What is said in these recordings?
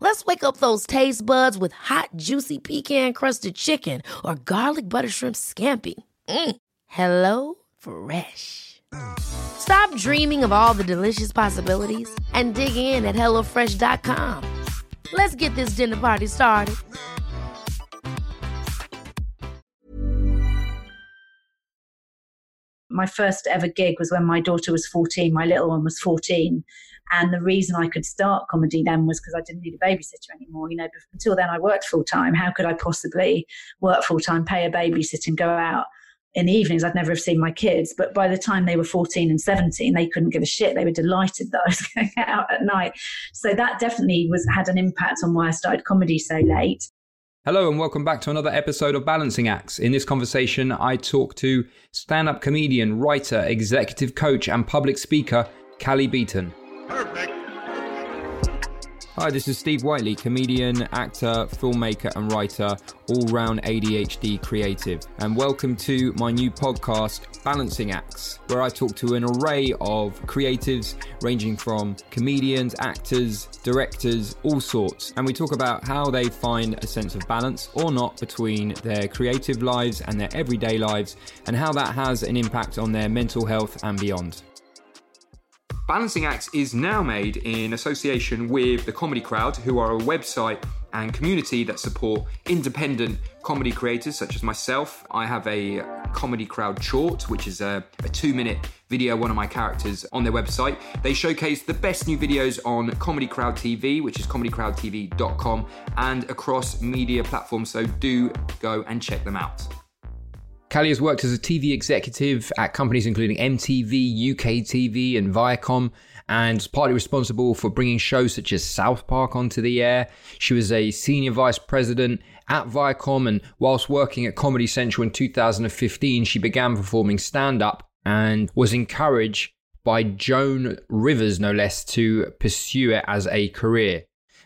Let's wake up those taste buds with hot, juicy pecan-crusted chicken or garlic butter shrimp scampi. Mm. Hello Fresh. Stop dreaming of all the delicious possibilities and dig in at HelloFresh.com. Let's get this dinner party started. my first ever gig was when my daughter was 14 my little one was 14 and the reason i could start comedy then was because i didn't need a babysitter anymore you know until then i worked full time how could i possibly work full time pay a babysitter and go out in the evenings? I'd never have seen my kids. But by the time they were 14 and 17 they couldn't give a shit. They were delighted that i was going out at night. So that definitely was had an impact on why i started comedy so late. Hello and welcome back to another episode of Balancing Acts. In this conversation, I talk to stand up comedian, writer, executive coach, and public speaker, Cally Beaton. Perfect. Hi, this is Steve Whiteley, comedian, actor, filmmaker, and writer, all round ADHD creative. And welcome to my new podcast, Balancing Acts, where I talk to an array of creatives ranging from comedians, actors, directors, all sorts. And we talk about how they find a sense of balance or not between their creative lives and their everyday lives, and how that has an impact on their mental health and beyond. Balancing Acts is now made in association with the Comedy Crowd, who are a website and community that support independent comedy creators such as myself. I have a Comedy Crowd short, which is a, a two minute video, one of my characters on their website. They showcase the best new videos on Comedy Crowd TV, which is comedycrowdtv.com, and across media platforms, so do go and check them out. Cally has worked as a TV executive at companies including MTV, UK TV, and Viacom, and is partly responsible for bringing shows such as South Park onto the air. She was a senior vice president at Viacom, and whilst working at Comedy Central in 2015, she began performing stand up and was encouraged by Joan Rivers, no less, to pursue it as a career.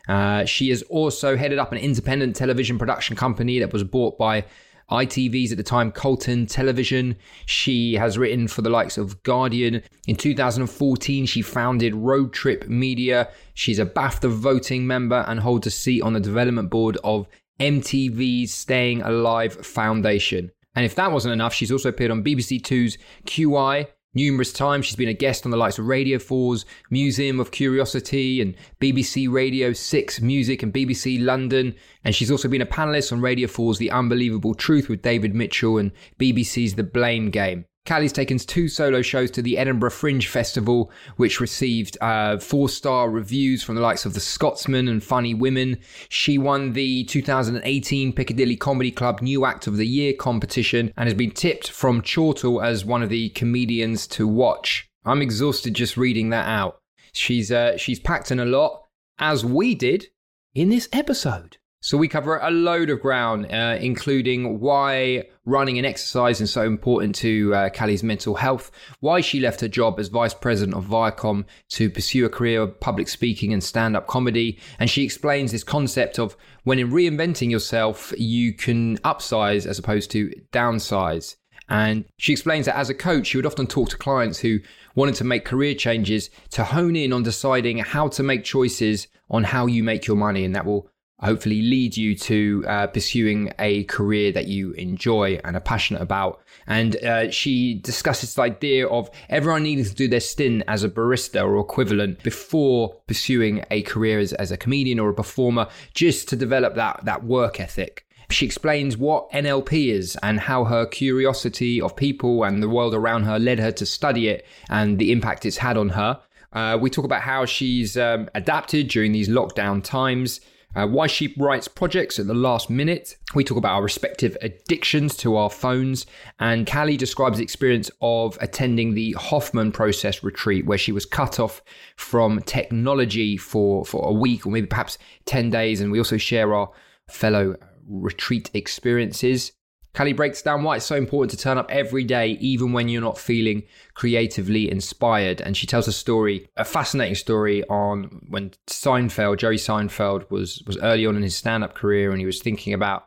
Uh, she has also headed up an independent television production company that was bought by ITV's at the time Carlton Television. She has written for the likes of Guardian. In 2014, she founded Road Trip Media. She's a BAFTA voting member and holds a seat on the development board of MTV's Staying Alive Foundation. And if that wasn't enough, she's also appeared on BBC Two's QI, Numerous times she's been a guest on the likes of Radio 4's Museum of Curiosity and BBC Radio 6 Music and BBC London. And she's also been a panelist on Radio 4's The Unbelievable Truth with David Mitchell and BBC's The Blame Game. Cally's taken two solo shows to the Edinburgh Fringe Festival, which received uh, four star reviews from the likes of The Scotsman and Funny Women. She won the 2018 Piccadilly Comedy Club New Act of the Year competition and has been tipped from Chortle as one of the comedians to watch. I'm exhausted just reading that out. She's uh, she's packed in a lot, as we did in this episode. So we cover a load of ground, uh, including why running and exercise is so important to uh, Cally's mental health, why she left her job as vice president of Viacom to pursue a career of public speaking and stand-up comedy, and she explains this concept of when in reinventing yourself, you can upsize as opposed to downsize. And she explains that as a coach, she would often talk to clients who wanted to make career changes to hone in on deciding how to make choices on how you make your money, and that will hopefully lead you to uh, pursuing a career that you enjoy and are passionate about. And uh, she discusses the idea of everyone needing to do their stint as a barista or equivalent before pursuing a career as, as a comedian or a performer, just to develop that that work ethic. She explains what NLP is and how her curiosity of people and the world around her led her to study it and the impact it's had on her. Uh, we talk about how she's um, adapted during these lockdown times, uh, why she writes projects at the last minute. We talk about our respective addictions to our phones. And Cally describes the experience of attending the Hoffman Process retreat, where she was cut off from technology for, for a week or maybe perhaps 10 days. And we also share our fellow retreat experiences. Cally breaks down why it's so important to turn up every day, even when you're not feeling creatively inspired. And she tells a story, a fascinating story on when Seinfeld, Jerry Seinfeld, was was early on in his stand-up career, and he was thinking about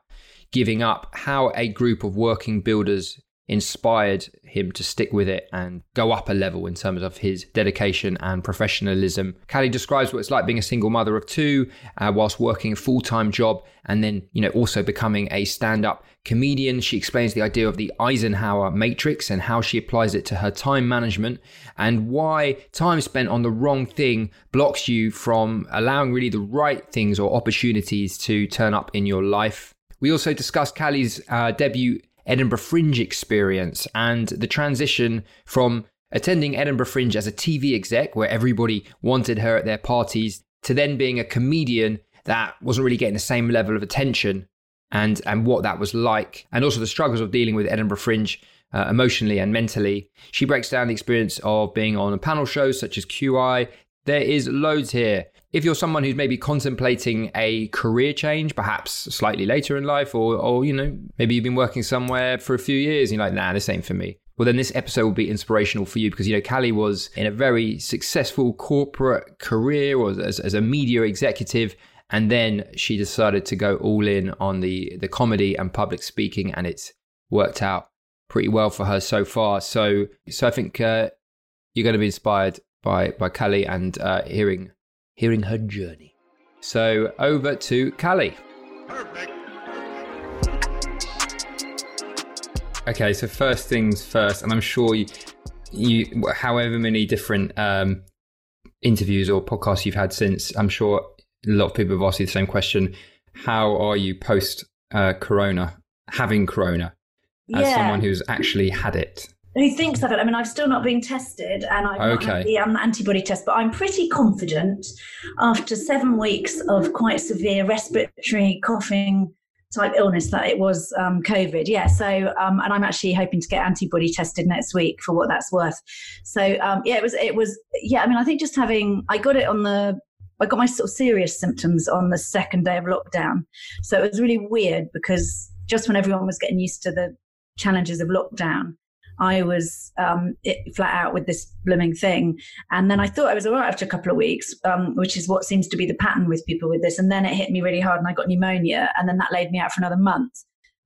giving up. How a group of working builders inspired him to stick with it and go up a level in terms of his dedication and professionalism. Cally describes what it's like being a single mother of two uh, whilst working a full time job and then, you know, also becoming a stand up comedian. She explains the idea of the Eisenhower matrix and how she applies it to her time management and why time spent on the wrong thing blocks you from allowing really the right things or opportunities to turn up in your life. We also discussed Cally's uh, debut Edinburgh Fringe experience and the transition from attending Edinburgh Fringe as a TV exec, where everybody wanted her at their parties, to then being a comedian that wasn't really getting the same level of attention and, and what that was like, and also the struggles of dealing with Edinburgh Fringe. Uh, emotionally and mentally. She breaks down the experience of being on panel show such as QI. There is loads here if you're someone who's maybe contemplating a career change, perhaps slightly later in life, or, or you know, maybe you've been working somewhere for a few years and you're like, nah, this ain't for me. Well, then this episode will be inspirational for you because, you know, Cally was in a very successful corporate career or as, as a media executive. And then she decided to go all in on the, the comedy and public speaking, and it's worked out pretty well for her so far. So, so I think uh, you're going to be inspired by by Cally and uh, hearing hearing her journey. So over to Cally. Perfect. Okay, so first things first, and I'm sure you, you however many different um, interviews or podcasts you've had since, I'm sure a lot of people have asked you the same question. How are you post uh, Corona, having Corona, as yeah. someone who's actually had it? Who thinks of it. I mean, I've still not been tested, and I've okay. the um, antibody test, but I'm pretty confident after seven weeks of quite severe respiratory coughing type illness that it was um, COVID. Yeah. So, um, and I'm actually hoping to get antibody tested next week for what that's worth. So, um, yeah, it was, it was, yeah. I mean, I think just having, I got it on the, I got my sort of serious symptoms on the second day of lockdown. So it was really weird because just when everyone was getting used to the challenges of lockdown, I was um, it, flat out with this blooming thing. And then I thought I was all right after a couple of weeks, um, which is what seems to be the pattern with people with this. And then it hit me really hard and I got pneumonia. And then that laid me out for another month.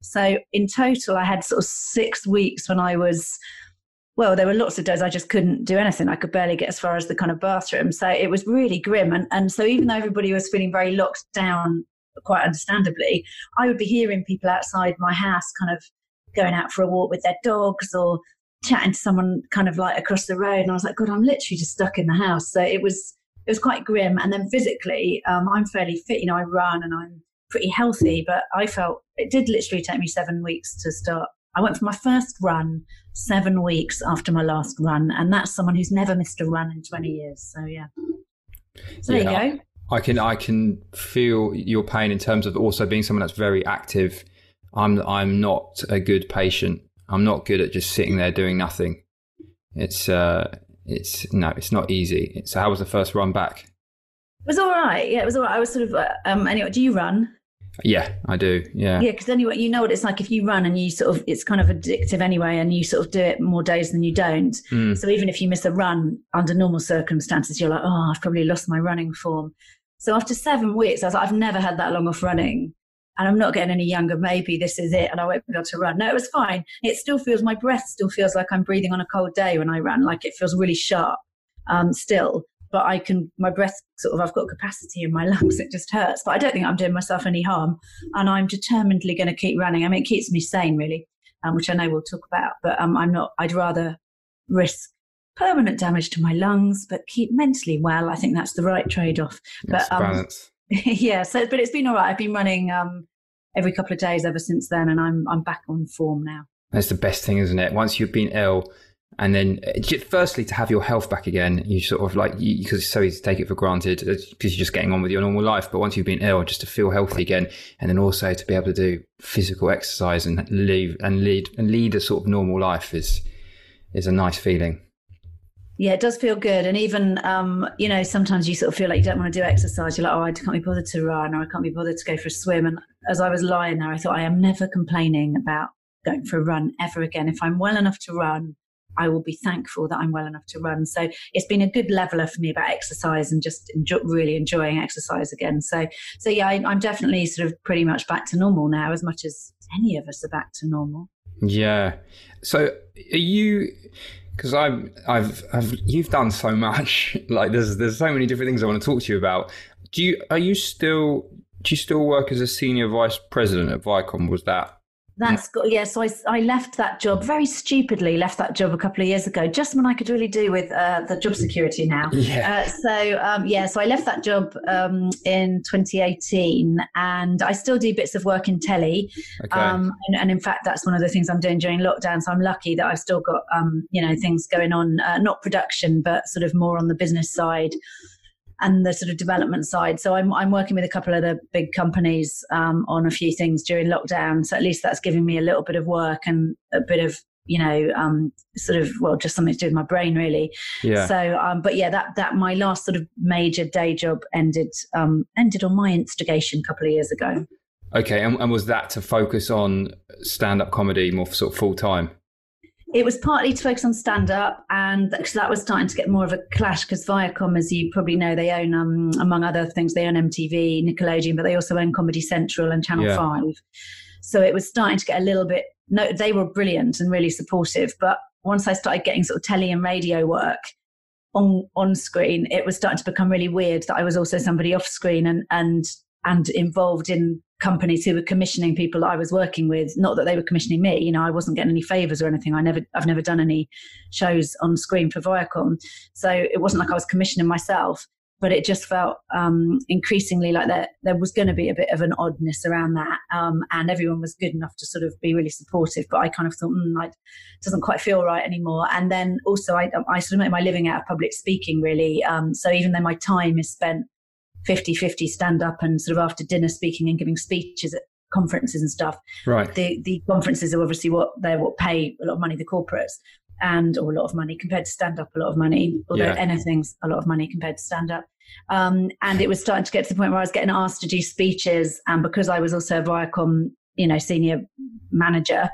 So in total, I had sort of six weeks when I was, well, there were lots of days I just couldn't do anything. I could barely get as far as the kind of bathroom. So it was really grim. And, and so even though everybody was feeling very locked down, quite understandably, I would be hearing people outside my house kind of going out for a walk with their dogs or chatting to someone kind of like across the road. And I was like, God, I'm literally just stuck in the house. So it was it was quite grim. And then physically, um, I'm fairly fit. You know, I run and I'm pretty healthy, but I felt it did literally take me seven weeks to start. I went for my first run seven weeks after my last run, and that's someone who's never missed a run in 20 years. So yeah. So yeah, there you go. I can I can feel your pain in terms of also being someone that's very active I'm I'm not a good patient. I'm not good at just sitting there doing nothing. It's uh, it's no, it's not easy. So how was the first run back? It was all right. Yeah, it was all right. I was sort of uh, um. Anyway, do you run? Yeah, I do. Yeah. Yeah, because anyway, you know what it's like if you run and you sort of, it's kind of addictive anyway, and you sort of do it more days than you don't. Mm. So even if you miss a run under normal circumstances, you're like, oh, I've probably lost my running form. So after seven weeks, I was like, I've never had that long off running and I'm not getting any younger. Maybe this is it, and I won't be able to run. No, it was fine. It still feels my breath still feels like I'm breathing on a cold day when I run. Like it feels really sharp um, still. But I can, my breath sort of, I've got capacity in my lungs. It just hurts, but I don't think I'm doing myself any harm. And I'm determinedly going to keep running. I mean, it keeps me sane, really, um, which I know we'll talk about. But um, I'm not. I'd rather risk permanent damage to my lungs, but keep mentally well. I think that's the right trade-off. Yes, but um, balance yeah. So, but it's been all right. I've been running um, every couple of days ever since then, and I'm I'm back on form now. That's the best thing, isn't it? Once you've been ill, and then uh, firstly to have your health back again, you sort of like because it's so easy to take it for granted because uh, you're just getting on with your normal life. But once you've been ill, just to feel healthy again, and then also to be able to do physical exercise and live and lead and lead a sort of normal life is is a nice feeling. Yeah, it does feel good. And even, um, you know, sometimes you sort of feel like you don't want to do exercise. You're like, oh, I can't be bothered to run or I can't be bothered to go for a swim. And as I was lying there, I thought, I am never complaining about going for a run ever again. If I'm well enough to run, I will be thankful that I'm well enough to run. So it's been a good leveler for me about exercise and just really enjoying exercise again. So, so yeah, I, I'm definitely sort of pretty much back to normal now, as much as any of us are back to normal. Yeah. So are you? Because I've, I've, I've, you've done so much. Like there's, there's so many different things I want to talk to you about. Do you, are you still, do you still work as a senior vice president at Viacom? Was that that's good. Yeah, so I, I left that job very stupidly. Left that job a couple of years ago, just when I could really do with uh, the job security now. Yeah. Uh, so um, yeah, so I left that job um, in 2018, and I still do bits of work in telly. Okay. Um, and, and, in fact, that's one of the things I'm doing during lockdown. So I'm lucky that I've still got um, you know things going on, uh, not production, but sort of more on the business side and the sort of development side. So I'm I'm working with a couple of the big companies um, on a few things during lockdown. So at least that's giving me a little bit of work and a bit of you know um, sort of well just something to do with my brain really. Yeah. So um, but yeah that that my last sort of major day job ended um, ended on my instigation a couple of years ago. Okay, and, and was that to focus on stand up comedy more sort of full time? It was partly to focus on stand up, and that was starting to get more of a clash because Viacom, as you probably know, they own, um, among other things, they own MTV, Nickelodeon, but they also own Comedy Central and Channel yeah. 5. So it was starting to get a little bit, no, they were brilliant and really supportive. But once I started getting sort of telly and radio work, on on screen, it was starting to become really weird that I was also somebody off screen and and and involved in companies who were commissioning people I was working with. Not that they were commissioning me, you know, I wasn't getting any favors or anything. I never, I've never done any shows on screen for Viacom, so it wasn't like I was commissioning myself. But it just felt um, increasingly like that there was going to be a bit of an oddness around that, um, and everyone was good enough to sort of be really supportive. But I kind of thought, mm, like, it doesn't quite feel right anymore. And then also, I, I sort of make my living out of public speaking, really. Um, so even though my time is spent 50 50 stand up and sort of after dinner speaking and giving speeches at conferences and stuff. Right. The the conferences are obviously what they're what pay a lot of money, the corporates, and or a lot of money compared to stand up, a lot of money, although yeah. anything's a lot of money compared to stand up. Um, and it was starting to get to the point where I was getting asked to do speeches, and because I was also a Viacom, you know, senior manager,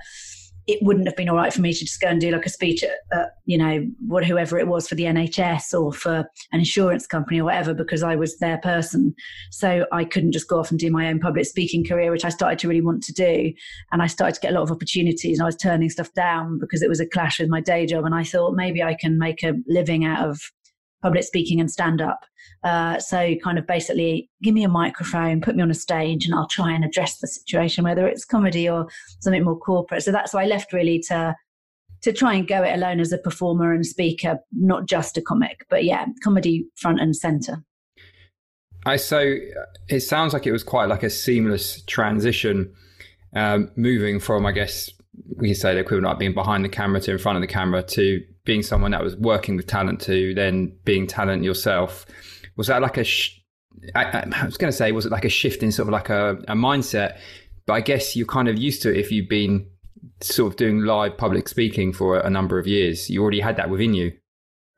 it wouldn't have been all right for me to just go and do like a speech at, at, you know what whoever it was for the NHS or for an insurance company or whatever because I was their person. So I couldn't just go off and do my own public speaking career which I started to really want to do. And I started to get a lot of opportunities and I was turning stuff down because it was a clash with my day job. And I thought maybe I can make a living out of public speaking and stand up. Uh, so, kind of basically, give me a microphone, put me on a stage, and I'll try and address the situation, whether it's comedy or something more corporate. So that's why I left really to to try and go it alone as a performer and speaker, not just a comic, but yeah, comedy front and center. I so it sounds like it was quite like a seamless transition, um, moving from I guess we say the equivalent of being behind the camera to in front of the camera to being someone that was working with talent to then being talent yourself was that like a sh- I, I, was going to say was it like a shift in sort of like a, a mindset but i guess you're kind of used to it if you've been sort of doing live public speaking for a number of years you already had that within you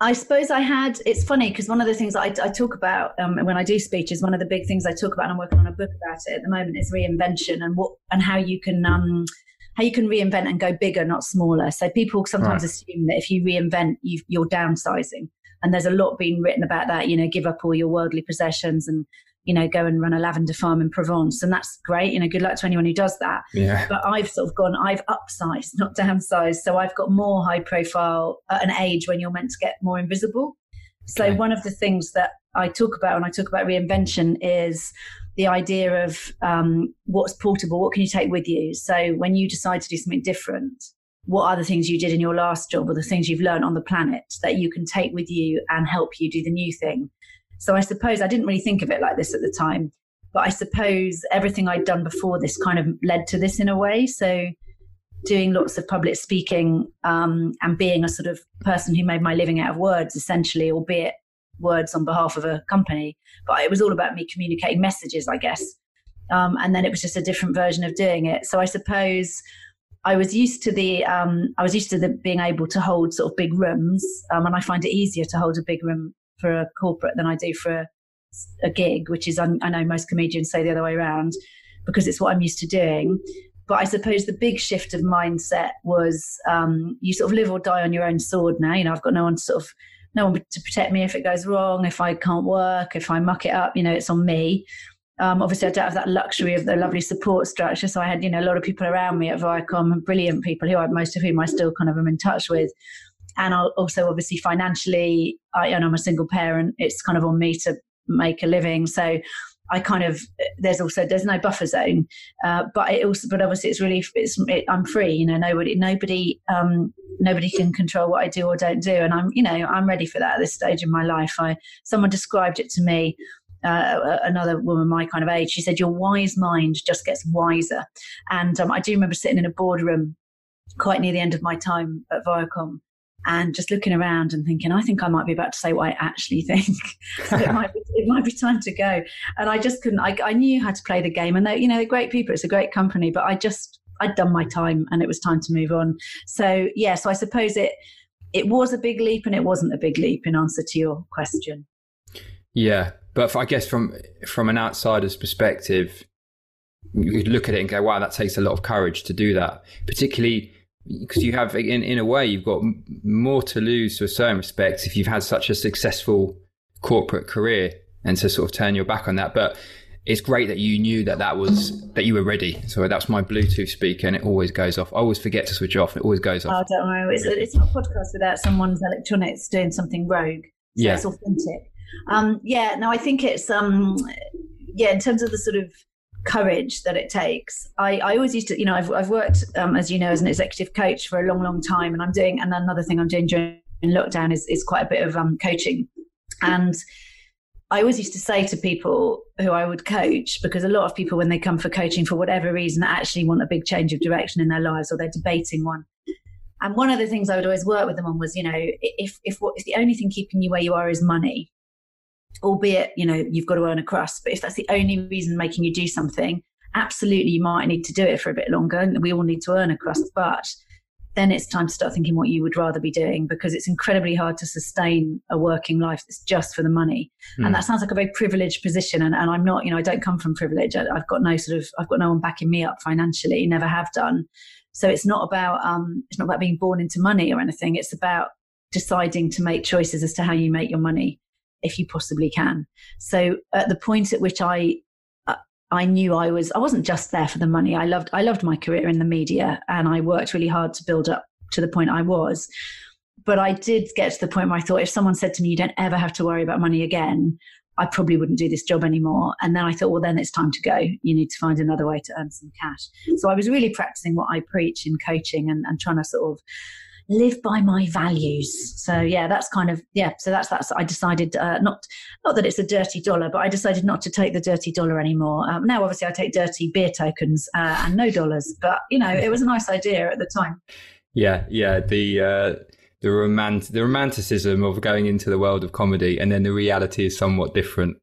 I suppose I had. It's funny because one of the things I, I talk about um, when I do speeches, one of the big things I talk about, and I'm working on a book about it at the moment, is reinvention and what and how you can um, how you can reinvent and go bigger, not smaller. So people sometimes right. assume that if you reinvent, you are downsizing. And there's a lot being written about that. You know, give up all your worldly possessions and you know go and run a lavender farm in Provence, and that's great. You know, good luck to anyone who does that. Yeah. But I've sort of gone, I've upsized, not downsized. So I've got more high profile at an age when you're meant to get more invisible. So okay. one of the things that I talk about when I talk about reinvention is the idea of um, what's portable, what can you take with you? So when you decide to do something different, what are the things you did in your last job or the things you've learned on the planet that you can take with you and help you do the new thing? So I suppose I didn't really think of it like this at the time. But I suppose everything I'd done before this kind of led to this in a way. So doing lots of public speaking um, and being a sort of person who made my living out of words, essentially, albeit words on behalf of a company. But it was all about me communicating messages, I guess. Um, and then it was just a different version of doing it. So I suppose I was used to the um, I was used to the being able to hold sort of big rooms, um, and I find it easier to hold a big room for a corporate than I do for a, a gig, which is I know most comedians say the other way around because it's what I'm used to doing. But I suppose the big shift of mindset was um, you sort of live or die on your own sword now. You know, I've got no one to sort of no one to protect me if it goes wrong, if I can't work, if I muck it up. You know, it's on me. Um, obviously, I don't have that luxury of the lovely support structure. So I had, you know, a lot of people around me at Viacom, brilliant people who I, most of whom I still kind of am in touch with. And I'll also, obviously, financially, I, and I'm a single parent. It's kind of on me to make a living. So I kind of there's also there's no buffer zone, uh, but it also but obviously it's really it's it, I'm free. You know, nobody nobody um, nobody can control what I do or don't do, and I'm you know I'm ready for that at this stage in my life. I someone described it to me uh, another woman my kind of age, she said, Your wise mind just gets wiser. And um, I do remember sitting in a boardroom quite near the end of my time at Viacom and just looking around and thinking, I think I might be about to say what I actually think. so it might be, it might be time to go. And I just couldn't. I, I knew how to play the game, and they're, you know, they're great people. It's a great company, but I just I'd done my time, and it was time to move on. So yeah, so I suppose it it was a big leap, and it wasn't a big leap. In answer to your question. Yeah, but I guess from from an outsider's perspective, you could look at it and go, "Wow, that takes a lot of courage to do that." Particularly because you have, in in a way, you've got more to lose to a certain respect if you've had such a successful corporate career, and to sort of turn your back on that. But it's great that you knew that that was that you were ready. So that's my Bluetooth speaker, and it always goes off. I always forget to switch off. It always goes off. Oh, don't worry. It's, it's not a podcast without someone's electronics doing something rogue. So yeah. it's authentic. Um, yeah, no, I think it's um, yeah, in terms of the sort of courage that it takes. I, I always used to, you know, I've, I've worked, um, as you know, as an executive coach for a long, long time, and I'm doing, and another thing I'm doing during lockdown is is quite a bit of um, coaching, and I always used to say to people who I would coach, because a lot of people, when they come for coaching for whatever reason, actually want a big change of direction in their lives or they're debating one. And one of the things I would always work with them on was, you know, if if what if the only thing keeping you where you are is money, albeit you know you've got to earn a crust but if that's the only reason making you do something absolutely you might need to do it for a bit longer and we all need to earn a crust but then it's time to start thinking what you would rather be doing because it's incredibly hard to sustain a working life that's just for the money. Mm. and that sounds like a very privileged position and, and i'm not you know i don't come from privilege. I, have got no sort of i've got no one backing me up financially never have done. So it's not about um it's not about being born into money or anything. It's about deciding to make choices as to how you make your money if you possibly can. So at the point at which I uh, I knew I was I wasn't just there for the money. I loved I loved my career in the media and I worked really hard to build up to the point I was. But I did get to the point where I thought if someone said to me you don't ever have to worry about money again, I probably wouldn't do this job anymore. And then I thought, well, then it's time to go. You need to find another way to earn some cash. So I was really practicing what I preach in coaching and, and trying to sort of live by my values. So yeah, that's kind of yeah. So that's that's. I decided uh, not not that it's a dirty dollar, but I decided not to take the dirty dollar anymore. Um, now, obviously, I take dirty beer tokens uh, and no dollars, but you know, it was a nice idea at the time. Yeah, yeah. The uh, the romant the romanticism of going into the world of comedy, and then the reality is somewhat different.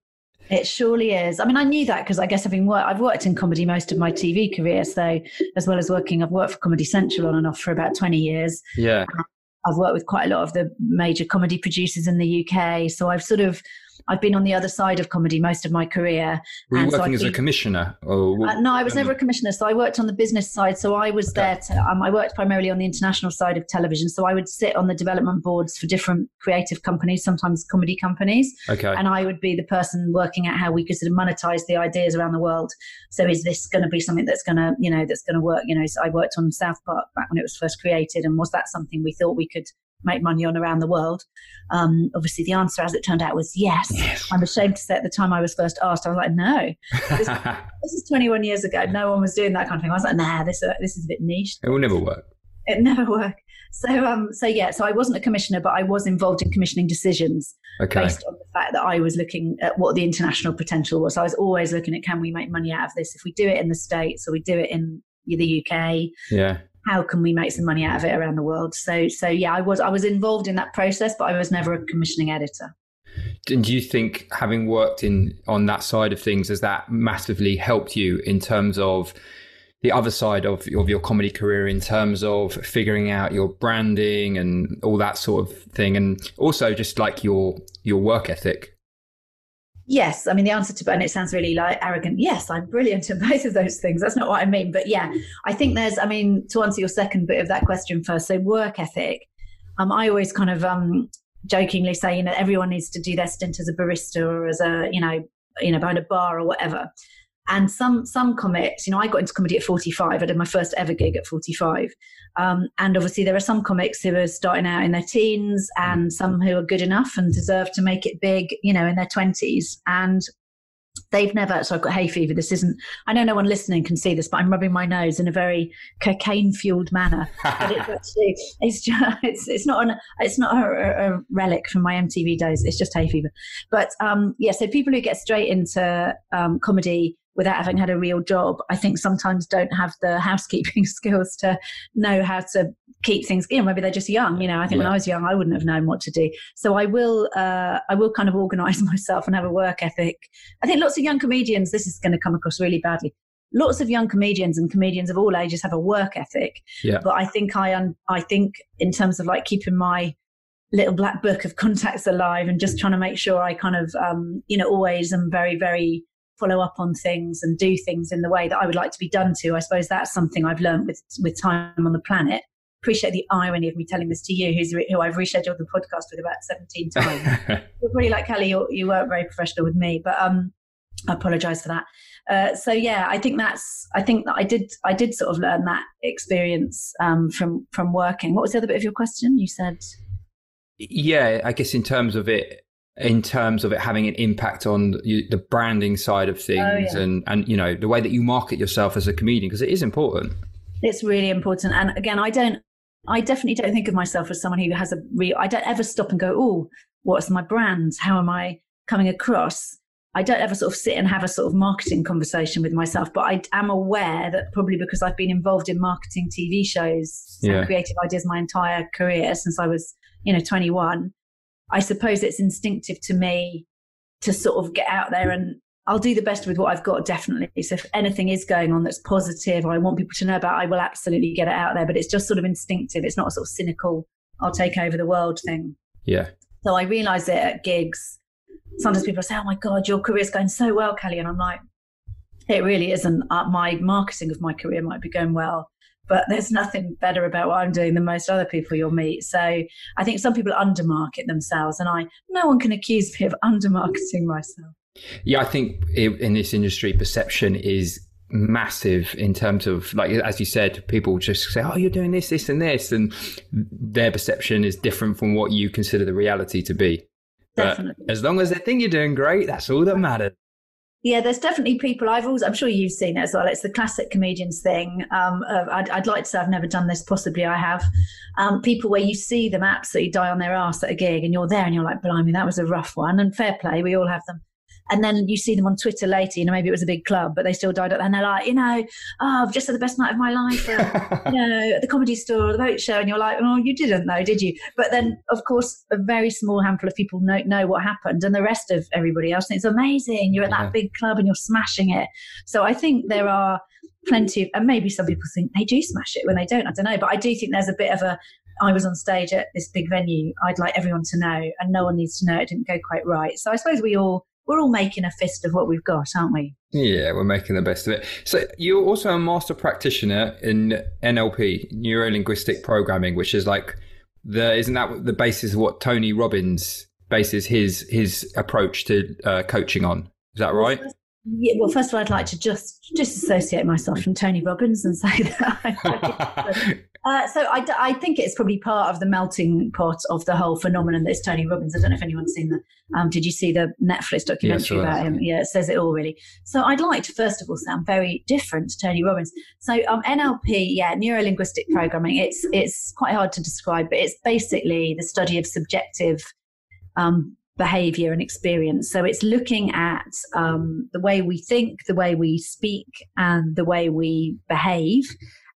It surely is. I mean, I knew that because I guess having worked, I've worked in comedy most of my TV career. So, as well as working, I've worked for Comedy Central on and off for about 20 years. Yeah. Um, I've worked with quite a lot of the major comedy producers in the UK. So, I've sort of I've been on the other side of comedy most of my career. Were you working so as been, a commissioner? Or, uh, no, I was never a commissioner. So I worked on the business side. So I was okay. there. To, um, I worked primarily on the international side of television. So I would sit on the development boards for different creative companies, sometimes comedy companies. Okay. And I would be the person working out how we could sort of monetize the ideas around the world. So is this going to be something that's going to, you know, that's going to work? You know, so I worked on South Park back when it was first created, and was that something we thought we could make money on around the world? Um, obviously, the answer, as it turned out, was yes. yes. I'm ashamed to say at the time I was first asked, I was like, no. This, this, is 21 years ago. No one was doing that kind of thing. I was like, nah, this, uh, this is a bit niche. It will never work. it never worked. So um so yeah, so I wasn't a commissioner, but I was involved in commissioning decisions okay. based on the fact that I was looking at what the international potential was. So I was always looking at can we make money out of this if we do it in the states or we do it in the UK. Yeah. How can we make some money out of it around the world? So so yeah, I was I was involved in that process, but I was never a commissioning editor. And do you think having worked in on that side of things has that massively helped you in terms of the other side of, of your comedy career in terms of figuring out your branding and all that sort of thing and also just like your your work ethic Yes, I mean the answer to and it sounds really like arrogant. Yes, I'm brilliant at both of those things. That's not what I mean, but yeah, I think there's. I mean, to answer your second bit of that question first, so work ethic. Um, I always kind of um jokingly say, you know, everyone needs to do their stint as a barista or as a, you know, you know, behind a bar or whatever. And some some comics, you know, I got into comedy at 45. I did my first ever gig at 45. Um, and obviously, there are some comics who are starting out in their teens, and some who are good enough and deserve to make it big, you know, in their 20s. And they've never so i've got hay fever this isn't i know no one listening can see this but i'm rubbing my nose in a very cocaine fueled manner. But it's actually it's just it's, it's not an it's not a, a, relic from my mtv days it's just hay fever. But um yeah so people who get straight into um, comedy without having had a real job, I think sometimes don't have the housekeeping skills to know how to keep things. You know, maybe they're just young. You know, I think yeah. when I was young, I wouldn't have known what to do. So I will, uh, I will kind of organise myself and have a work ethic. I think lots of young comedians. This is going to come across really badly. Lots of young comedians and comedians of all ages have a work ethic. Yeah. But I think I, un- I think in terms of like keeping my little black book of contacts alive and just trying to make sure I kind of, um, you know, always am very, very follow up on things and do things in the way that I would like to be done to. I suppose that's something I've learned with with time on the planet. Appreciate the irony of me telling this to you, who's who I've rescheduled the podcast with about seventeen times. really, like Kelly, you, you weren't very professional with me, but um, I apologise for that. Uh, so yeah, I think that's. I think that I did. I did sort of learn that experience um, from from working. What was the other bit of your question? You said. Yeah, I guess in terms of it in terms of it having an impact on the branding side of oh, things oh, yeah. and and you know the way that you market yourself as a comedian because it is important it's really important and again i don't i definitely don't think of myself as someone who has a real i don't ever stop and go oh what's my brand how am i coming across i don't ever sort of sit and have a sort of marketing conversation with myself but i am aware that probably because i've been involved in marketing tv shows yeah. and creative ideas my entire career since i was you know 21 I suppose it's instinctive to me to sort of get out there and I'll do the best with what I've got, definitely. So if anything is going on that's positive or I want people to know about, I will absolutely get it out there. But it's just sort of instinctive. It's not a sort of cynical, I'll take over the world thing. Yeah. So I realize it at gigs. Sometimes people say, oh my God, your career's going so well, Kelly. And I'm like, it really isn't. Uh, my marketing of my career might be going well, but there's nothing better about what I'm doing than most other people you'll meet. So I think some people undermarket themselves, and I no one can accuse me of undermarketing myself. Yeah, I think in this industry, perception is massive in terms of like as you said people just say oh you're doing this this and this and their perception is different from what you consider the reality to be Definitely. but as long as they think you're doing great that's all that matters yeah, there's definitely people I've always, I'm sure you've seen it as well. It's the classic comedians thing. Um, I'd, I'd, like to say I've never done this, possibly I have. Um, people where you see them absolutely die on their ass at a gig and you're there and you're like, blimey, that was a rough one. And fair play, we all have them. And then you see them on Twitter later, you know, maybe it was a big club, but they still died up. And they're like, you know, oh, I've just had the best night of my life, you know, at the comedy store, the boat show. And you're like, oh, you didn't though, did you? But then, of course, a very small handful of people know, know what happened. And the rest of everybody else thinks, amazing. You're at yeah. that big club and you're smashing it. So I think there are plenty of, and maybe some people think they do smash it when they don't. I don't know. But I do think there's a bit of a, I was on stage at this big venue. I'd like everyone to know, and no one needs to know it didn't go quite right. So I suppose we all we're all making a fist of what we've got, aren't we? Yeah, we're making the best of it. So you're also a master practitioner in NLP, neuro linguistic programming, which is like the isn't that the basis of what Tony Robbins bases his his approach to uh, coaching on? Is that right? Yeah, well, first of all, I'd like to just disassociate myself from Tony Robbins and say that Uh, so I, I think it's probably part of the melting pot of the whole phenomenon that's Tony Robbins. I don't know if anyone's seen the. Um, did you see the Netflix documentary about him? Yeah, it says it all really. So I'd like to first of all sound very different to Tony Robbins. So um, NLP, yeah, neuro linguistic programming. It's it's quite hard to describe, but it's basically the study of subjective um, behavior and experience. So it's looking at um, the way we think, the way we speak, and the way we behave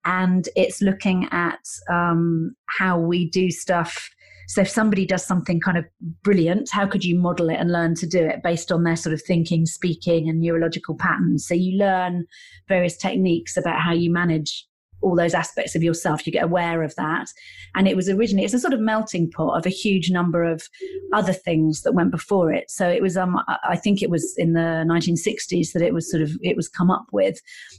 and it's looking at um, how we do stuff. So if somebody does something kind of brilliant, how could you model it and learn to do it based on their sort of thinking, speaking, and neurological patterns? So you learn various techniques about how you manage all those aspects of yourself. You get aware of that. And it was originally, it's a sort of melting pot of a huge number of other things that went before it. So it was, um, I think it was in the 1960s that it was sort of, it was come up with.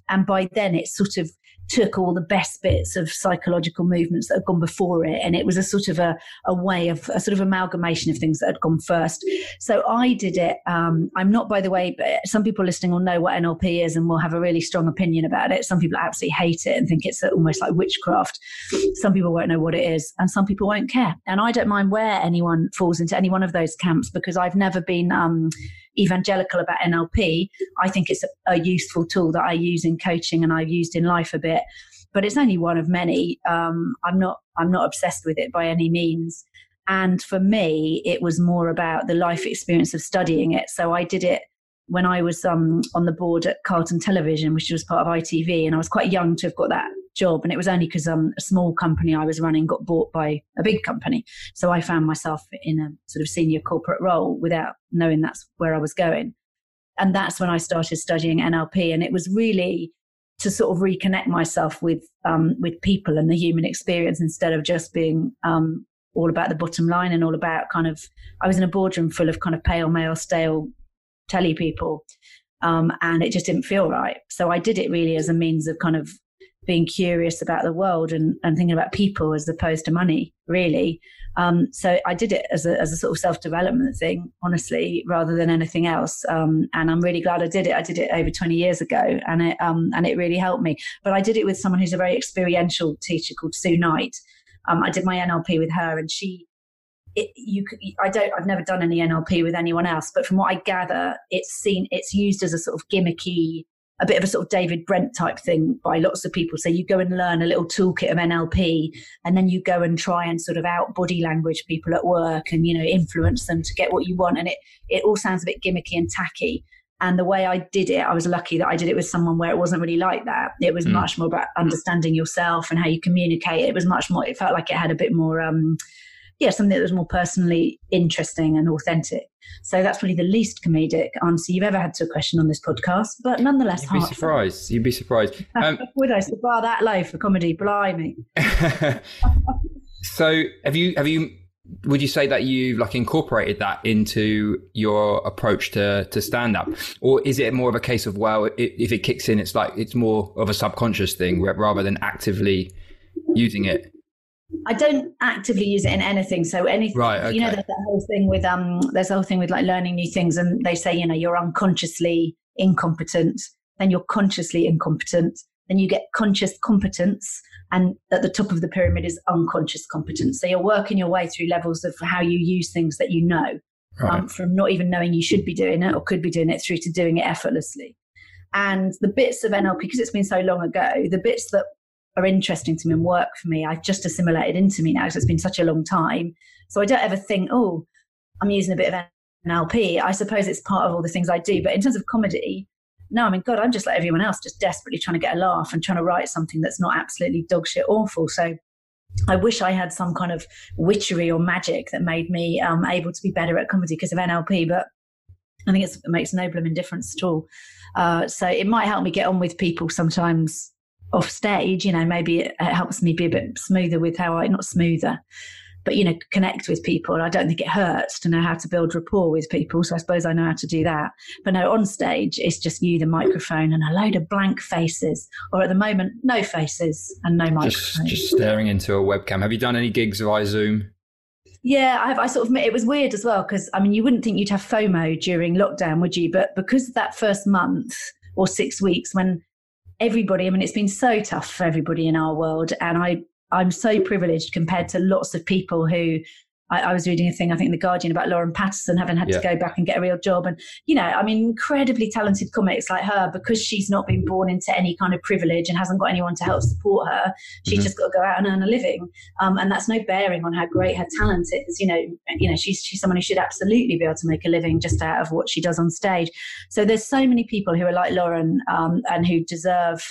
And by then it sort of took all the best bits of psychological movements that had gone before it. And it was a sort of a, a way of a sort of amalgamation of things that had gone first. So I did it. Um, I'm not, by the way, but some people listening will know what NLP is and will have a really strong opinion about it. Some people absolutely hate it and think it's almost like witchcraft. Some people won't know what it is and some people won't care. And I don't mind where anyone falls into any one of those camps because I've never been, um, evangelical about NLP. I think it's a, a, useful tool that I use in coaching and I've used in life a bit, but it's only one of many. Um, I'm not I'm not obsessed with it by any means. And for me, it was more about the life experience of studying it. So I did it when I was um, on the board at Carlton Television, which was part of ITV, and I was quite young to have got that job. And it was only because um, a small company I was running got bought by a big company. So I found myself in a sort of senior corporate role without knowing that's where I was going. And that's when I started studying NLP. And it was really to sort of reconnect myself with um, with people and the human experience instead of just being um, all about the bottom line and all about kind of I was in a boardroom full of kind of pale male stale telly people um, and it just didn't feel right so I did it really as a means of kind of being curious about the world and, and thinking about people as opposed to money, really. Um, so I did it as a, as a sort of self development thing, honestly, rather than anything else. Um, and I'm really glad I did it. I did it over 20 years ago, and it um, and it really helped me. But I did it with someone who's a very experiential teacher called Sue Knight. Um, I did my NLP with her, and she. It, you, I don't. I've never done any NLP with anyone else, but from what I gather, it's seen. It's used as a sort of gimmicky a bit of a sort of David Brent type thing by lots of people. So you go and learn a little toolkit of NLP and then you go and try and sort of out body language people at work and, you know, influence them to get what you want. And it, it all sounds a bit gimmicky and tacky. And the way I did it, I was lucky that I did it with someone where it wasn't really like that. It was mm. much more about understanding yourself and how you communicate. It was much more, it felt like it had a bit more, um, yeah, something that was more personally interesting and authentic. So that's probably the least comedic answer you've ever had to a question on this podcast, but nonetheless, you'd be surprised. You'd be surprised. Um, Would I? bar that low for comedy, blimey. so, have you have you? Would you say that you've like incorporated that into your approach to to stand up, or is it more of a case of well, it, if it kicks in, it's like it's more of a subconscious thing rather than actively using it? I don't actively use it in anything. So anything, right, okay. you know, there's that whole thing with um, there's a whole thing with like learning new things, and they say, you know, you're unconsciously incompetent, then you're consciously incompetent, then you get conscious competence, and at the top of the pyramid is unconscious competence. So you're working your way through levels of how you use things that you know, right. um, from not even knowing you should be doing it or could be doing it through to doing it effortlessly. And the bits of NLP, because it's been so long ago, the bits that are interesting to me and work for me, I've just assimilated into me now because it's been such a long time. So I don't ever think, oh, I'm using a bit of NLP. I suppose it's part of all the things I do. But in terms of comedy, no, I mean, God, I'm just like everyone else, just desperately trying to get a laugh and trying to write something that's not absolutely dogshit awful. So I wish I had some kind of witchery or magic that made me um, able to be better at comedy because of NLP. But I think it makes no blooming difference at all. Uh, so it might help me get on with people sometimes off stage, you know, maybe it, helps me be a bit smoother with how I, not smoother, but, you know, connect with people. I don't think it hurts to know how to build rapport with people. So I suppose I know how to do that. But no, on stage, it's just you, the microphone, and a load of blank faces. Or at the moment, no faces and no microphone. Just, just staring into a webcam. Have you done any gigs via Zoom? Yeah, I, I, sort of. It was weird as well because I mean, you wouldn't think you'd have FOMO during lockdown, would you? But because that first month or six weeks when everybody, I mean, it's been so tough for everybody in our world. And I, I'm so privileged compared to lots of people who I, I, was reading a thing, I think in The Guardian, about Lauren Pattison having had yeah. to go back and get a real job. And, you know, I mean, incredibly talented comics like her, because she's not been born into any kind of privilege and hasn't got anyone to help support her, she's mm-hmm. just got to go out and earn a living. Um, and that's no bearing on how great her talent is. You know, you know, she's, she's someone who should absolutely be able to make a living just out of what she does on stage. So there's so many people who are like Lauren um, and who deserve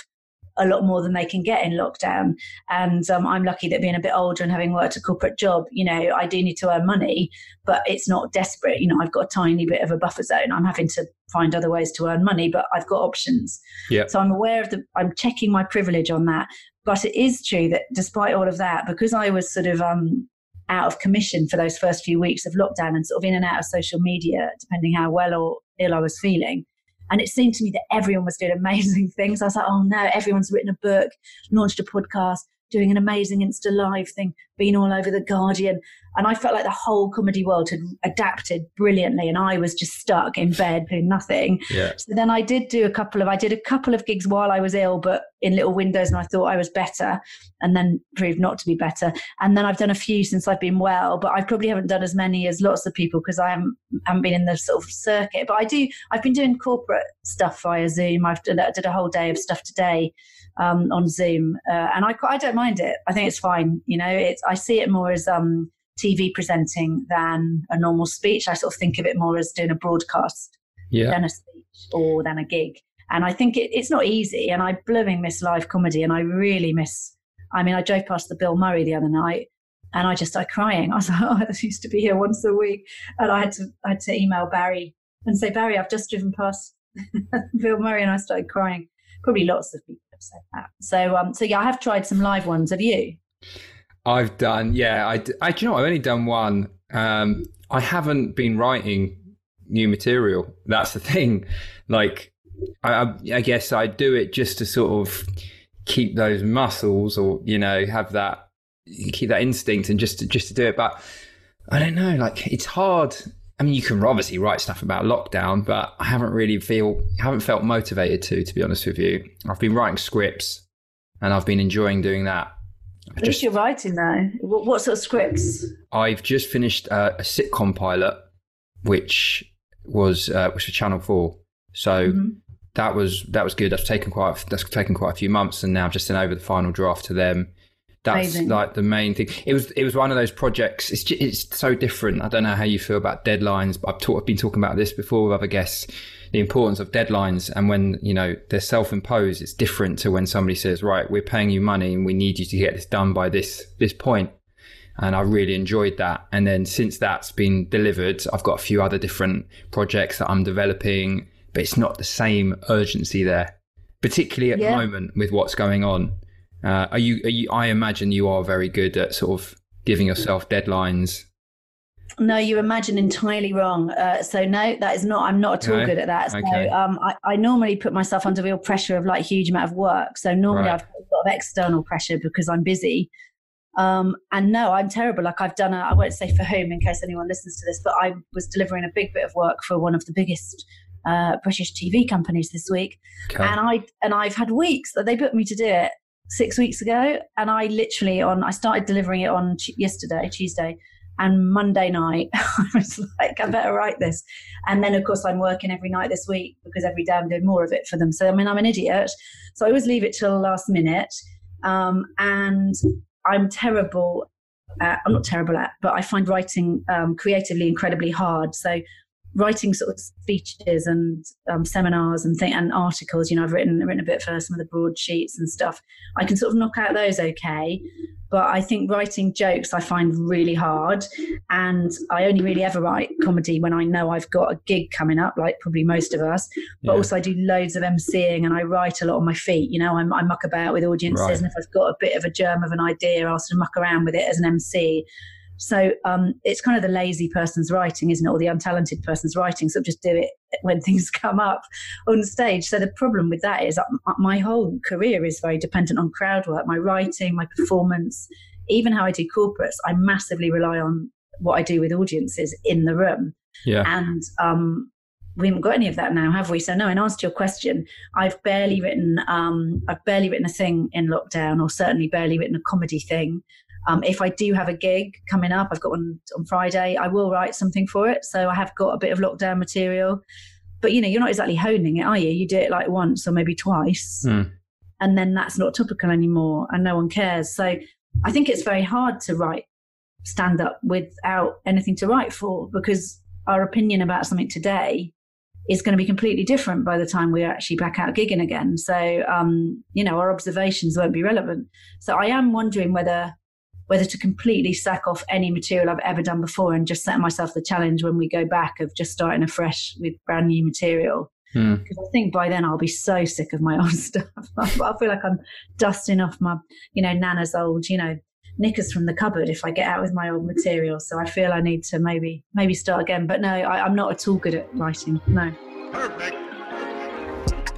a lot more than they can get in lockdown. And um, I'm lucky that being a bit older and having worked a corporate job, you know, I do need to earn money, but it's not desperate. You know, I've got a tiny bit of a buffer zone. I'm having to find other ways to earn money, but I've got options. Yeah. So I'm aware of the, I'm checking my privilege on that. But it is true that despite all of that, because I was sort of um, out of commission for those first few weeks of lockdown and sort of in and out of social media, depending how well or ill I was feeling, and it seemed to me that everyone was doing amazing things. I was like, oh no, everyone's written a book, launched a podcast, doing an amazing Insta Live thing, been all over The Guardian. And I felt like the whole comedy world had adapted brilliantly, and I was just stuck in bed doing nothing. Yeah. So then I did do a couple of I did a couple of gigs while I was ill, but in little windows, and I thought I was better, and then proved not to be better. And then I've done a few since I've been well, but I probably haven't done as many as lots of people because I haven't, haven't been in the sort of circuit. But I do. I've been doing corporate stuff via Zoom. I've done, I did a whole day of stuff today um, on Zoom, uh, and I I don't mind it. I think it's fine. You know, it's I see it more as um, TV presenting than a normal speech. I sort of think of it more as doing a broadcast yeah. than a speech or than a gig. And I think it, it's not easy. And I blooming miss live comedy. And I really miss, I mean, I drove past the Bill Murray the other night and I just started crying. I was like, oh, I used to be here once a week. And I had to, I had to email Barry and say, Barry, I've just driven past Bill Murray and I started crying. Probably lots of people have said that. So, um, so yeah, I have tried some live ones. Have you? I've done, yeah. I, I you know, I've only done one. Um, I haven't been writing new material. That's the thing. Like, I, I guess I do it just to sort of keep those muscles, or you know, have that keep that instinct, and just to, just to do it. But I don't know. Like, it's hard. I mean, you can obviously write stuff about lockdown, but I haven't really feel haven't felt motivated to. To be honest with you, I've been writing scripts, and I've been enjoying doing that. At least you're writing now. What, what, sort of scripts? I've just finished uh, a sitcom pilot, which was uh, was for Channel Four. So mm-hmm. that was that was good. That's taken quite that's taken quite a few months, and now I've just sent over the final draft to them. That's Amazing. like the main thing. It was it was one of those projects. It's just, it's so different. I don't know how you feel about deadlines, but I've, talk, I've been talking about this before with other guests the importance of deadlines and when you know they're self-imposed it's different to when somebody says right we're paying you money and we need you to get this done by this this point. And I really enjoyed that. And then since that's been delivered I've got a few other different projects that I'm developing but it's not the same urgency there particularly at yeah. the moment with what's going on. Uh, are you are you I imagine you are very good at sort of giving yourself deadlines no, you imagine entirely wrong. Uh, so no, that is not. I'm not at all good at that. So okay. um, I, I, normally put myself under real pressure of like huge amount of work. So normally right. I've got a lot of external pressure because I'm busy. Um, and no, I'm terrible. Like I've done a, I won't say for whom in case anyone listens to this, but I was delivering a big bit of work for one of the biggest uh, British TV companies this week, okay. and I and I've had weeks that they booked me to do it six weeks ago, and I literally on I started delivering it on yesterday, Tuesday, and Monday night, I was like, I better write this. And then, of course, I'm working every night this week because every day I'm doing more of it for them. So, I mean, I'm an idiot. So I always leave it till the last minute. Um, and I'm terrible at, I'm not terrible at, but I find writing um, creatively incredibly hard. So writing sort of speeches and um, seminars and th- and articles. You know, I've written written a bit for some of the broadsheets and stuff. I can sort of knock out those okay, but I think writing jokes I find really hard, and I only really ever write comedy when I know I've got a gig coming up, like probably most of us. But yeah. also I do loads of emceeing and I write a lot on my feet. You know, I'm, I muck about with audiences, right. and if I've got a bit of a germ of an idea, I'll sort of muck around with it as an MC. So um, it's kind of the lazy person's writing, isn't it? Or the untalented person's writing. So just do it when things come up on stage. So the problem with that is uh, my whole career is very dependent on crowd work, my writing, my performance, even how I do corporates. I massively rely on what I do with audiences in the room. Yeah. And um, we haven't got any of that now, have we? So no, in answer to your question, I've barely written um, I've barely written a thing in lockdown, or certainly barely written a comedy thing. Um, if I do have a gig coming up, I've got one on Friday. I will write something for it, so I have got a bit of lockdown material. But you know, you're not exactly honing it, are you? You do it like once or maybe twice, Mm. and then that's not topical anymore, and no one cares. So I think it's very hard to write stand up without anything to write for because our opinion about something today is going to be completely different by the time we're actually back out gigging again. So, um, you know, our observations won't be relevant. So I am wondering whether whether to completely sack off any material I've ever done before and just set myself the challenge when we go back of just starting afresh with brand new material. Hmm. Because I think by then I'll be so sick of my old stuff. I feel like I'm dusting off my, you know, Nana's old, you know, knickers from the cupboard if I get out with my old material. So I feel I need to maybe maybe start again. But no, I, I'm not at all good at writing. No.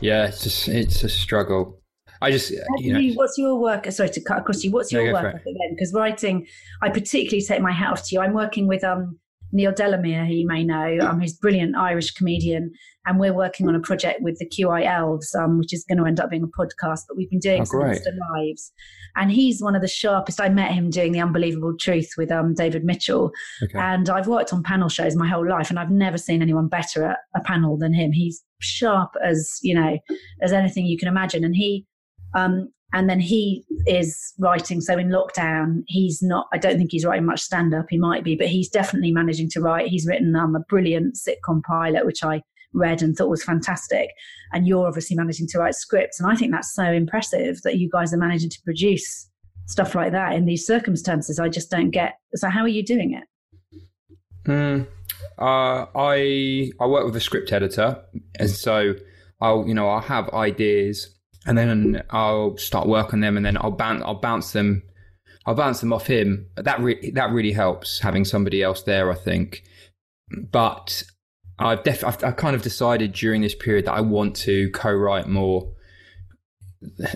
Yeah, it's just it's a struggle. I just you know what's your work? Sorry to cut across you. What's your for work then? Because writing, I particularly take my hat off to you. I'm working with um, Neil Delamere, who you may know. Um, he's a brilliant Irish comedian, and we're working on a project with the QI Elves, um, which is going to end up being a podcast. But we've been doing Oh, some. Lives, and he's one of the sharpest. I met him doing the Unbelievable Truth with um, David Mitchell, okay. and I've worked on panel shows my whole life, and I've never seen anyone better at a panel than him. He's sharp as you know as anything you can imagine, and he, um, and then he is writing. So in lockdown, he's not. I don't think he's writing much stand up. He might be, but he's definitely managing to write. He's written um, a brilliant sitcom pilot, which I read and thought was fantastic. And you're obviously managing to write scripts, and I think that's so impressive that you guys are managing to produce stuff like that in these circumstances. I just don't get. So how are you doing it? Hmm. Uh, I I work with a script editor, and so I'll you know I'll have ideas, and then I'll start work on them, and then I'll bounce I'll bounce them, I'll bounce them off him. That re- that really helps having somebody else there, I think. But I've def I've, I've kind of decided during this period that I want to co-write more.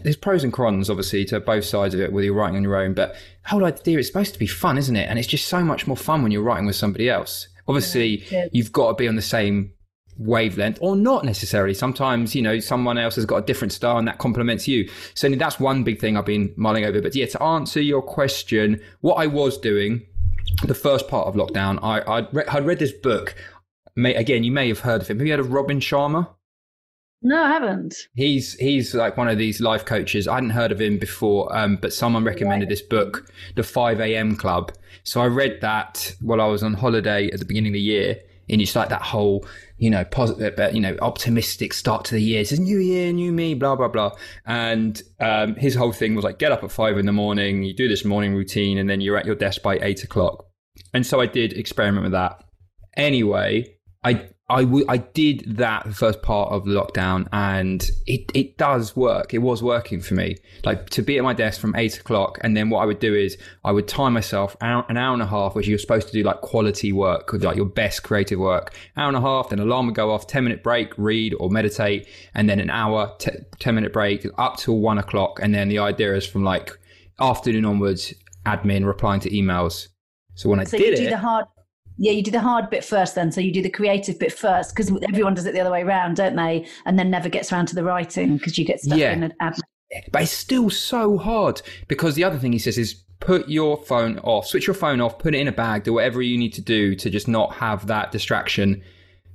There's pros and cons, obviously, to both sides of it, whether you're writing on your own. But the whole idea is supposed to be fun, isn't it? And it's just so much more fun when you're writing with somebody else. Obviously, Yeah. you've got to be on the same wavelength or not necessarily. Sometimes, you know, someone else has got a different style and that complements you. So that's one big thing I've been mulling over. But yeah, to answer your question, what I was doing the first part of lockdown, I, I'd, re- I'd read this book. May, again, you may have heard of him. Have you heard of Robin Sharma? No, I haven't. He's he's like one of these life coaches. I hadn't heard of him before, um, but someone recommended this book, The Five A.M. Club. So I read that while I was on holiday at the beginning of the year, and it's like that whole, you know, positive, you know, optimistic start to the year. It says new year, new me, blah blah blah. And um, his whole thing was like, get up at five in the morning, you do this morning routine, and then you're at your desk by eight o'clock. And so I did experiment with that. Anyway, I I, w- I did that the first part of lockdown and it, it does work. It was working for me. Like to be at my desk from eight o'clock. And then what I would do is I would time myself hour, an hour and a half, which you're supposed to do like quality work like your best creative work. Hour and a half, then alarm would go off, 10 minute break, read or meditate. And then an hour, t- 10 minute break up till one o'clock. And then the idea is from like afternoon onwards, admin, replying to emails. So when I So did you do it, the hard. Yeah, you do the hard bit first, then. So you do the creative bit first, because everyone does it the other way around, don't they? And then never gets around to the writing because you get stuck Yeah. in an admin. but it's still so hard because the other thing he says is put your phone off, switch your phone off, put it in a bag, do whatever you need to do to just not have that distraction.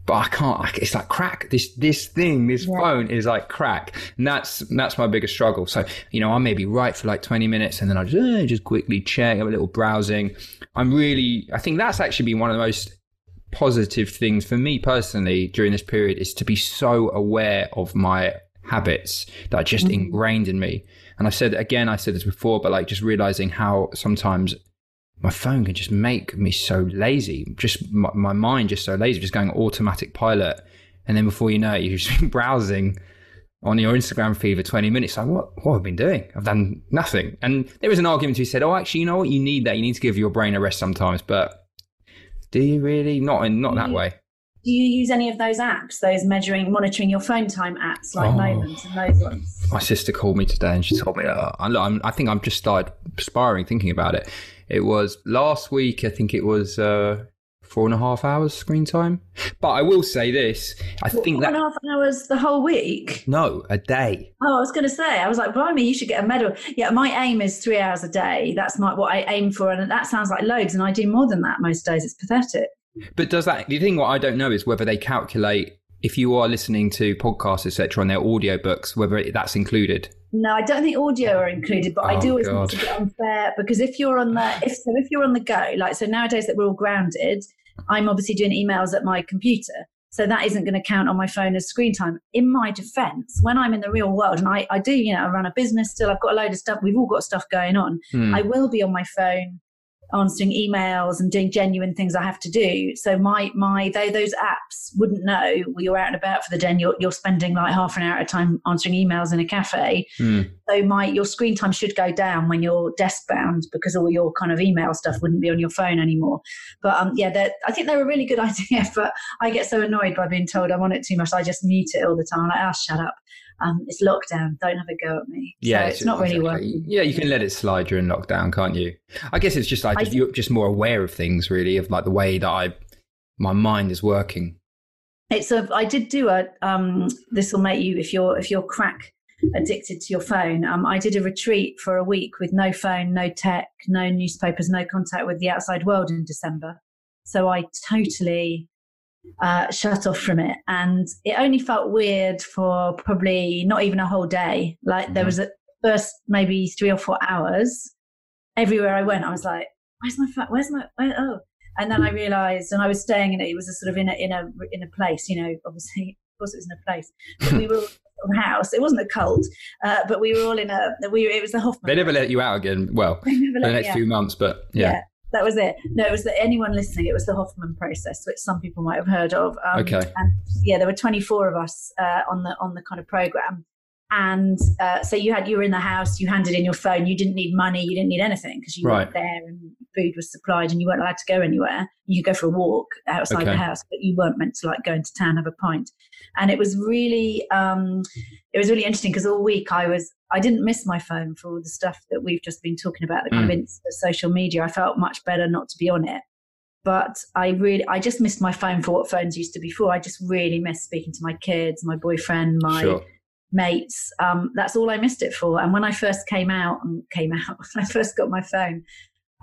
But I can't. I, it's like crack. This this thing, this phone is like crack, and that's that's my biggest struggle. So you know, I maybe write for like twenty minutes, and then I just eh, just quickly check, have a little browsing. I'm really. I think that's actually been one of the most positive things for me personally during this period is to be so aware of my habits that are just ingrained in me. And I said again, I said this before, but like just realizing how sometimes my phone can just make me so lazy. Just my, my mind just so lazy, just going automatic pilot. And then before you know it, you're just browsing on your Instagram feed for 20 minutes. Like, what, what have I been doing? I've done nothing. And there was an argument who said, oh, actually, you know what? You need that. You need to give your brain a rest sometimes. But do you really? Not in, not that way. Do you use any of those apps, those measuring, monitoring your phone time apps like Oh. Moment and those ones? My sister called me today and she told me, uh, I, I'm, I think I've just started perspiring thinking about it. It was last week, I think it was uh, four and a half hours screen time. But I will say this I think Four and a that, half hours the whole week. no, a day. Oh, I was going to say, I was like, blimey, you should get a medal. Yeah, my aim is three hours a day. That's my what I aim for, and that sounds like loads, and I do more than that most days. It's pathetic. But does that, the thing what I don't know is whether they calculate if you are listening to podcasts, etc., on their audiobooks, whether that's included. No, I don't think audio are included, but I Oh, do always God. want to get unfair because if you're on the if so if you're on the go, like so nowadays that we're all grounded, I'm obviously doing emails at my computer. So that isn't going to count on my phone as screen time. In my defense, when I'm in the real world and I, I do, you know, I run a business still, I've got a load of stuff, we've all got stuff going on. Hmm. I will be on my phone answering emails and doing genuine things I have to do. So my my they, those apps wouldn't know you're out and about for the day and you're, you're spending like half an hour at a time answering emails in a cafe. Hmm. So my your screen time should go down when you're desk bound because all your kind of email stuff wouldn't be on your phone anymore. But um, yeah, I think they're a really good idea. But I get so annoyed by being told I'm on it too much. I just mute it all the time. I'm like, oh, shut up. Um, it's lockdown. Don't have a go at me. so it's not really exactly. working. Yeah, you can let it slide during lockdown, can't you? I guess it's just like I- you're just more aware of things, really, of like the way that I my mind is working. It's a. I did do a. Um, this will make you if you're if you're crack addicted to your phone. Um, I did a retreat for a week with no phone, no tech, no newspapers, no contact with the outside world in December. So I totally uh, shut off from it, and it only felt weird for probably not even a whole day. Like there Mhm. was a first maybe three or four hours. Everywhere I went, I was like, "Where's my phone? Where's my where, oh?" And then I realised, and I was staying in it. It was a sort of in a in a in a place, you know. Obviously, of course, it was in a place. But we were in a house. It wasn't a cult, uh, but we were all in a. We it was the Hoffman. They never let you out again. Well, for the next few months, but yeah. That was it. No, it was the, anyone listening. It was the Hoffman process, which some people might have heard of. Um, Okay. And yeah, there were 24 of us uh, on the on the kind of program, and uh, so you had you were in the house. You handed in your phone. You didn't need money. You didn't need anything because you Right. were there and food was supplied, and you weren't allowed to go anywhere. You could go for a walk outside Okay. the house, but you weren't meant to like go into town have a pint. And it was really um, it was really interesting because all week I was I didn't miss my phone for all the stuff that we've just been talking about, the kind of insta social media. I felt much better not to be on it. But I really, I just missed my phone for what phones used to be for. I just really missed speaking to my kids, my boyfriend, my Sure. mates. Um, that's all I missed it for. And when I first came out and came out, when I first got my phone,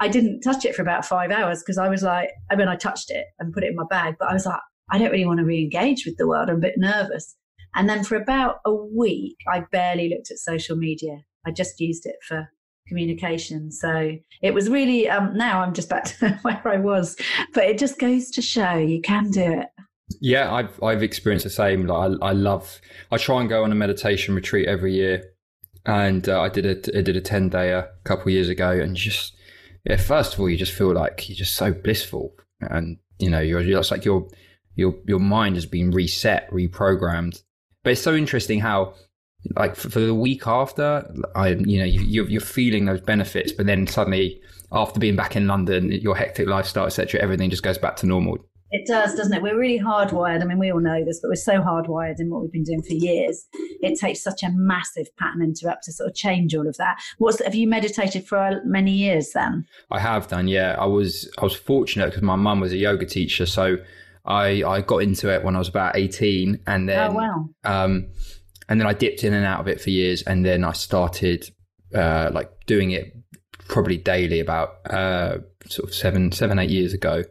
I didn't touch it for about five hours because I was like, I mean, I touched it and put it in my bag, but I was like, I don't really want to re-engage with the world. I'm a bit nervous. And then for about a week, I barely looked at social media. I just used it for communication. So it was really, um, now I'm just back to where I was, but it just goes to show you can do it. Yeah, I've I've experienced the same. Like I, I love. I try and go on a meditation retreat every year, and uh, I did a I did a ten day a couple years ago, and just yeah. First of all, you just feel like you're just so blissful, and you know you're, you're it's like your your your mind has been reset, reprogrammed. But it's so interesting how like for, for the week after, I you know you, you're, you're feeling those benefits, but then suddenly after being back in London, your hectic lifestyle, etc., everything just goes back to normal. It does, doesn't it? We're really hardwired. I mean, we all know this, but we're so hardwired in what we've been doing for years. It takes such a massive pattern interrupt to sort of change all of that. What's have you meditated for uh, many years then? I have done, yeah. I was I was fortunate because my mum was a yoga teacher, so I I got into it when I was about eighteen, and then oh wow! um, and then I dipped in and out of it for years, and then I started uh, like doing it probably daily about uh, sort of seven seven eight years ago,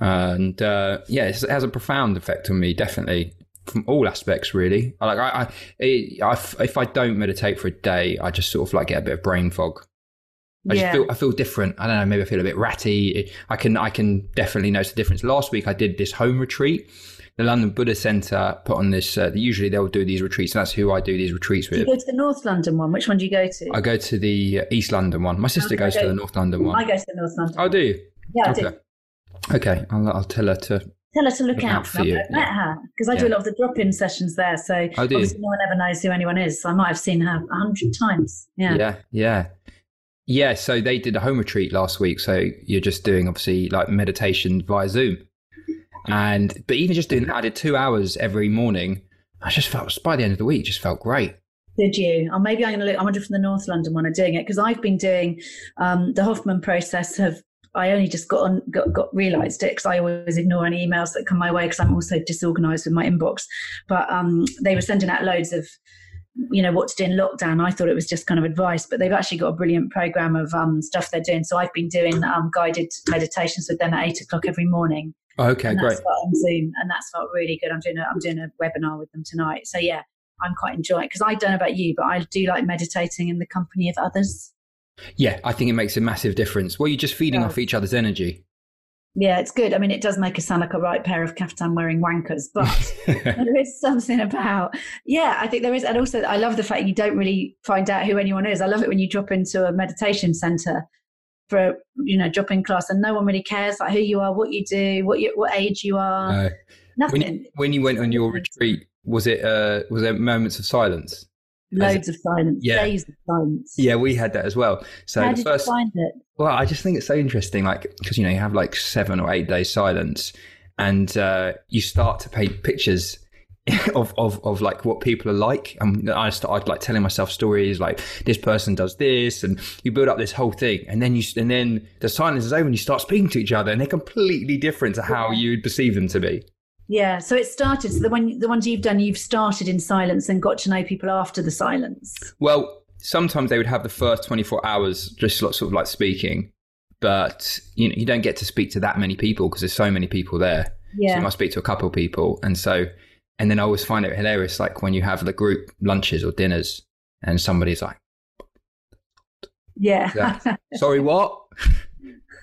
and uh, yeah, it has a profound effect on me, definitely from all aspects, really. Like I, I, I, if I don't meditate for a day, I just sort of like get a bit of brain fog. I Yeah. just feel I feel different. I don't know. Maybe I feel a bit ratty. I can I can definitely notice the difference. Last week I did this home retreat. The London Buddhist Centre put on this. Uh, usually they'll do these retreats. And that's who I do these retreats Do you with. go to the North London one? Which one do you go to? I go to the uh, East London one. My sister goes I to the North London one. I go to the North London. Oh, do you? Yeah, I okay. do. Okay, I'll, I'll tell her to. Tell her to look Look out out for you, I've met yeah. her because I do a lot of the drop-in sessions there. So Oh, obviously no one ever knows who anyone is. So I might have seen her a hundred times. Yeah. Yeah, yeah, yeah. So they did a home retreat last week. So you're just doing obviously like meditation via Zoom, and but even just doing that, I did two hours every morning. I just felt by the end of the week, just felt great. Did you? Or maybe I'm going to look. I wonder if the North London one are doing it because I've been doing um, the Hoffman process. Have I only just got on got, got realised it because I always ignore any emails that come my way because I'm also disorganised with my inbox. But um, they were sending out loads of you know what to do in lockdown. I thought it was just kind of advice, but they've actually got a brilliant program of um, stuff they're doing. So I've been doing um, guided meditations with them at eight o'clock every morning. Okay, great. on Zoom, and that's felt really good. I'm doing a, I'm doing a webinar with them tonight. So yeah, I'm quite enjoying because I don't know about you, but I do like meditating in the company of others. Yeah, I think it makes a massive difference. Well, you're just feeding Yeah. off each other's energy. Yeah, it's good. I mean, it does make us sound like a right pair of caftan wearing wankers, but there is something about yeah. I think there is, and also I love the fact you don't really find out who anyone is. I love it when you drop into a meditation center for a, you know drop in class and no one really cares like who you are, what you do, what you what age you are, Uh, nothing. when, you, when you went on your retreat, was it uh, was there moments of silence? Loads of silence, Yeah. days of silence. Yeah, we had that as well. So How the did first, you find it? well, I just think it's so interesting, like because you know you have like seven or eight days silence, and uh, you start to paint pictures of, of of like what people are like, and I started like telling myself stories like this person does this, and you build up this whole thing, and then you and then the silence is over, and you start speaking to each other, and they're completely different to how you would perceive them to be. Yeah, so it started. So the one, the ones you've done, you've started in silence and got to know people after the silence. Well, sometimes they would have the first 24 hours just lots of like speaking, but you know, you don't get to speak to that many people because there's so many people there. So Yeah, you might speak to a couple of people. And so, and then I always find it hilarious, like when you have the group lunches or dinners and somebody's like, yeah. Yeah. sorry, what?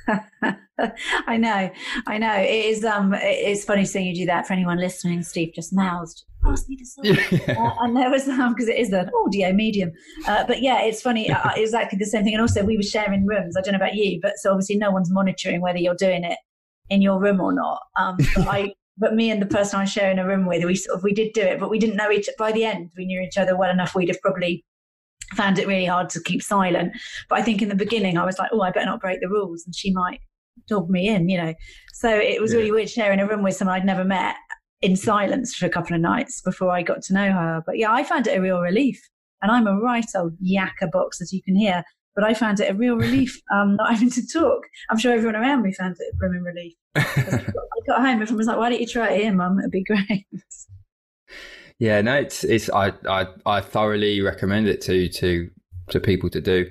I know, I know. It is. Um, it's funny seeing you do that. For anyone listening, Steve just mouthed. Ask me to say. Uh, and there was um because it is an audio medium, uh, but yeah, it's funny. Uh, exactly the same thing. And also, we were sharing rooms. I don't know about you, but so obviously, no one's monitoring whether you're doing it in your room or not. Um, but I. But me and the person I was sharing a room with, we sort of we did do it, but we didn't know each. By the end, we knew each other well enough. We'd have probably found it really hard to keep silent. But I think in the beginning, I was like, oh, I better not break the rules, and she might dog me in, you know. So it was Yeah. really weird sharing a room with someone I'd never met in silence for a couple of nights before I got to know her. But yeah, I found it a real relief. And I'm a right old yakka box, as you can hear. But I found it a real relief um, not having to talk. I'm sure everyone around me found it a brimming relief. I got home, everyone was like, why don't you try it here, mum? It'd be great. yeah, no, it's, it's, I, I, I thoroughly recommend it to, to, to people to do.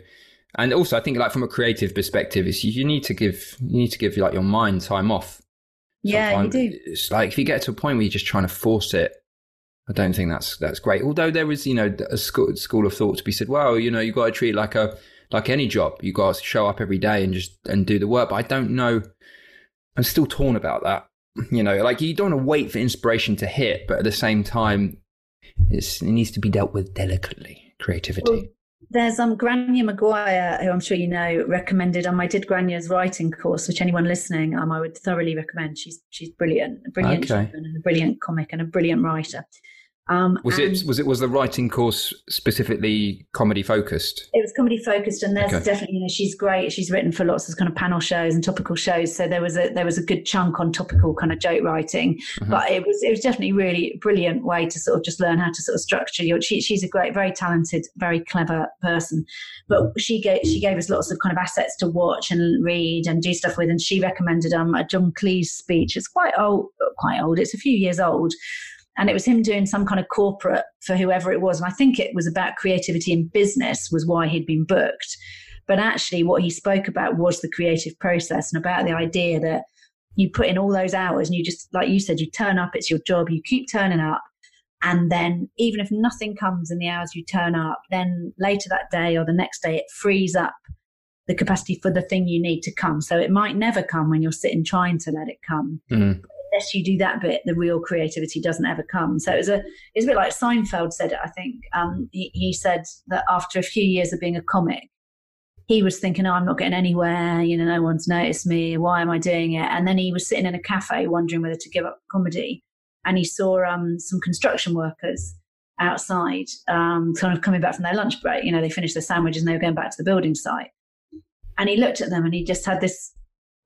And also I think like from a creative perspective, it's, you need to give, you need to give like your mind time off. yeah, you do. It's like if you get to a point where you're just trying to force it, I don't think that's that's great. Although there is you know, a school school of thought to be said, well, you know, you got to treat it like a like any job. You got to show up every day and just and do the work. But I don't know. I'm still torn about that. You know, like you don't want to wait for inspiration to hit, but at the same time, it's, it needs to be dealt with delicately. Creativity. Well, There's um Grainne Maguire, who I'm sure you know, recommended. Um, I did Grainne's writing course, which anyone listening, um, I would thoroughly recommend. She's she's brilliant, a brilliant Okay. and a brilliant comic and a brilliant writer. Um, was it was it was the writing course specifically comedy focused? It was comedy focused, and there's Okay. definitely you know she's great. She's written for lots of kind of panel shows and topical shows, so there was a there was a good chunk on topical kind of joke writing. Mhm. But it was it was definitely really brilliant way to sort of just learn how to sort of structure your. She, she's a great, very talented, very clever person, but she gave she gave us lots of kind of assets to watch and read and do stuff with. And she recommended um a John Cleese speech. It's quite old, quite old. It's a few years old. And it was him doing some kind of corporate for whoever it was. And I think it was about creativity in business, was why he'd been booked. But actually, what he spoke about was the creative process and about the idea that you put in all those hours and you just, like you said, you turn up, it's your job, you keep turning up. And then, even if nothing comes in the hours you turn up, then later that day or the next day, it frees up the capacity for the thing you need to come. So it might never come when you're sitting trying to let it come. Mm. Unless you do that bit, the real creativity doesn't ever come. So it was a it's a bit like Seinfeld said it. I think um, he, he said that after a few years of being a comic, he was thinking, "Oh, I'm not getting anywhere. You know, no one's noticed me. Why am I doing it?" And then he was sitting in a cafe wondering whether to give up comedy, and he saw um, some construction workers outside, um, kind of coming back from their lunch break. You know, they finished their sandwiches and they were going back to the building site. And he looked at them and he just had this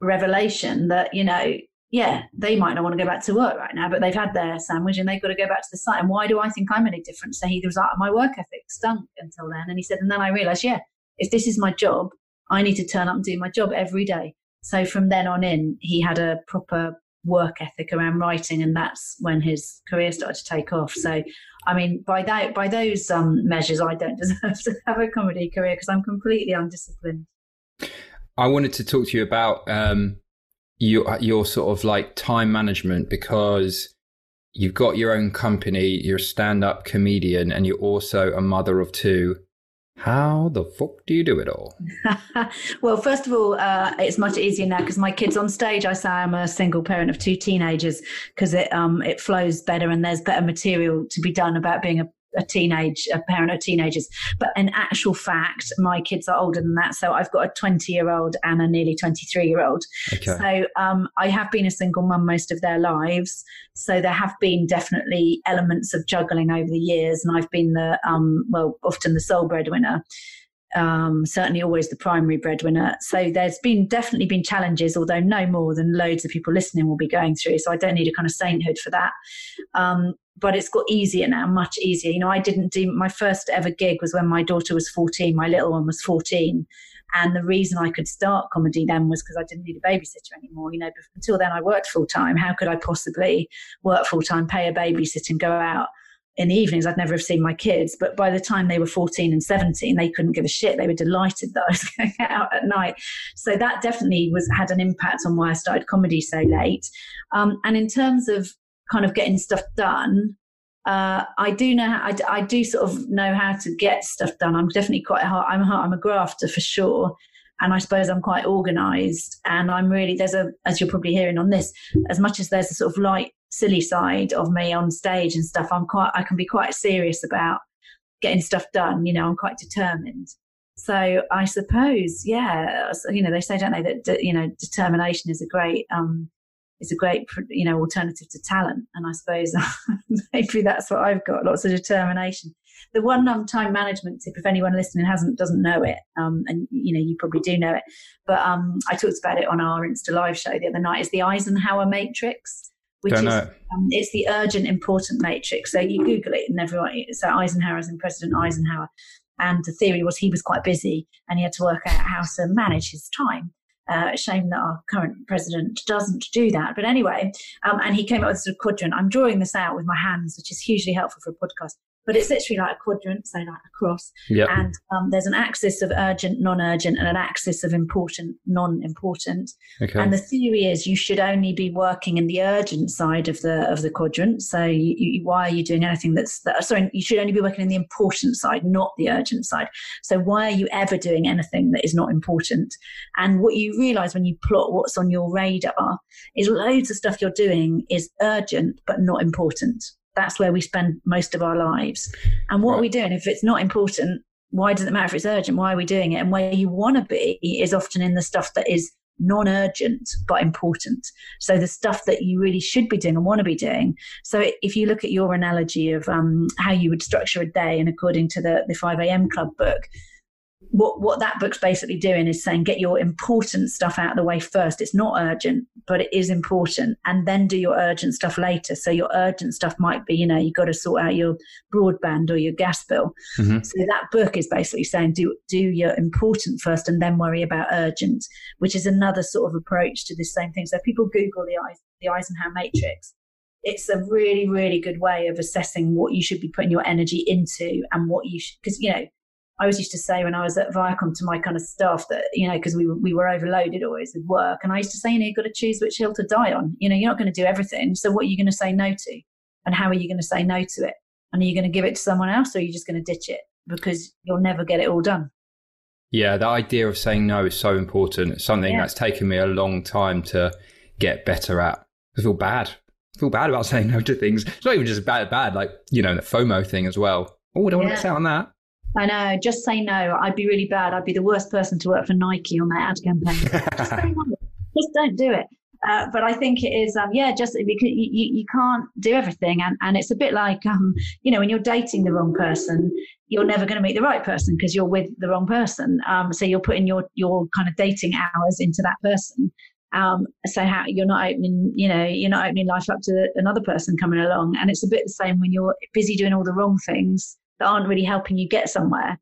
revelation that, you know, yeah, they might not want to go back to work right now, but they've had their sandwich and they've got to go back to the site. And why do I think I'm any different? So he was like, my work ethic stunk until then. And he said, and then I realized, yeah, if this is my job, I need to turn up and do my job every day. So from then on in, he had a proper work ethic around writing, and that's when his career started to take off. So, I mean, by that by those um, measures, I don't deserve to have a comedy career because I'm completely undisciplined. I wanted to talk to you about um, your your sort of like time management because you've got your own company, you're a stand-up comedian, and you're also a mother of two. How the fuck do you do it all? well, first of all, uh, it's much easier now because my kids on stage. I say I'm a single parent of two teenagers because it um, it flows better and there's better material to be done about being a a teenage a parent of teenagers but in actual fact my kids are older than that so i've got a 20 year old and a nearly 23 year old okay. so um, i have been a single mum most of their lives so there have been definitely elements of juggling over the years and i've been the um, well often the sole breadwinner um, certainly always the primary breadwinner. So there's been definitely been challenges, although no more than loads of people listening will be going through. So I don't need a kind of sainthood for that. Um, but it's got easier now, much easier. You know, I didn't do my first ever gig was when my daughter was 14, my little one was 14. And the reason I could start comedy then was because I didn't need a babysitter anymore. You know, until then I worked full time. How could I possibly work full time, pay a babysitter, and go out in the evenings, I'd never have seen my kids. But by the time they were 14 and 17, they couldn't give a shit. They were delighted that I was going out at night. So that definitely was had an impact on why I started comedy so late. Um, and in terms of kind of getting stuff done, uh, I do know how, I, I, do sort of know how to get stuff done. I'm definitely quite hard. I'm a, I'm a grafter for sure. And I suppose I'm quite organized and I'm really, there's a, as you're probably hearing on this, as much as there's a sort of light silly side of me on stage and stuff, I'm quite, I can be quite serious about getting stuff done. You know, I'm quite determined. So I suppose, yeah, you know, they say, don't they, that, you know, determination is a great, um, is a great, you know, alternative to talent. And I suppose maybe that's what I've got, lots of determination. The one um, time management tip, if anyone listening hasn't, doesn't know it, um, and you know, you probably do know it, but um, I talked about it on our Insta Live show the other night, is the Eisenhower Matrix which Don't is um, it's the urgent important matrix. So you Google it and everyone. So Eisenhower is in President Eisenhower, and the theory was he was quite busy and he had to work out how to manage his time. Uh, shame that our current president doesn't do that. But anyway, um, and he came up with a sort of quadrant. I'm drawing this out with my hands, which is hugely helpful for a podcast but it's literally like a quadrant, so like a cross. Yep. And um, there's an axis of urgent, non-urgent, and an axis of important, non-important. Okay. And the theory is you should only be working in the urgent side of the of the quadrant. So you, you, why are you doing anything that's that, sorry? You should only be working in the important side, not the urgent side. So why are you ever doing anything that is not important? And what you realise when you plot what's on your radar is loads of stuff you're doing is urgent but not important that's where we spend most of our lives. And what right. are we doing? If it's not important, why does it matter if it's urgent? Why are we doing it? And where you want to be is often in the stuff that is non urgent but important. So the stuff that you really should be doing and want to be doing. So if you look at your analogy of um, how you would structure a day, and according to the, the 5 a.m. club book, what what that book's basically doing is saying get your important stuff out of the way first. It's not urgent, but it is important, and then do your urgent stuff later. So your urgent stuff might be, you know, you've got to sort out your broadband or your gas bill. Mm-hmm. So that book is basically saying do do your important first, and then worry about urgent, which is another sort of approach to this same thing. So people Google the the Eisenhower matrix it's a really really good way of assessing what you should be putting your energy into and what you should because you know I always used to say when I was at Viacom to my kind of staff that, you know, because we, we were overloaded always with work. And I used to say, you know, you've got to choose which hill to die on. You know, you're not going to do everything. So what are you going to say no to? And how are you going to say no to it? And are you going to give it to someone else or are you just going to ditch it? Because you'll never get it all done. Yeah, the idea of saying no is so important. It's something Yeah. that's taken me a long time to get better at. I feel bad. I feel bad about saying no to things. It's not even just bad, bad, like, you know, the FOMO thing as well. Oh, I don't want to Yeah. miss out on that. I know. Just say no. I'd be really bad. I'd be the worst person to work for Nike on their ad campaign. just say no. Just don't do it. Uh, but I think it is, um, yeah, just because you, you, you can't do everything. And, and it's a bit like, um, you know, when you're dating the wrong person, you're never going to meet the right person because you're with the wrong person. Um, so you're putting your, your kind of dating hours into that person. Um, so how you're not opening, you know, you're not opening life up to another person coming along. And it's a bit the same when you're busy doing all the wrong things that aren't really helping you get somewhere.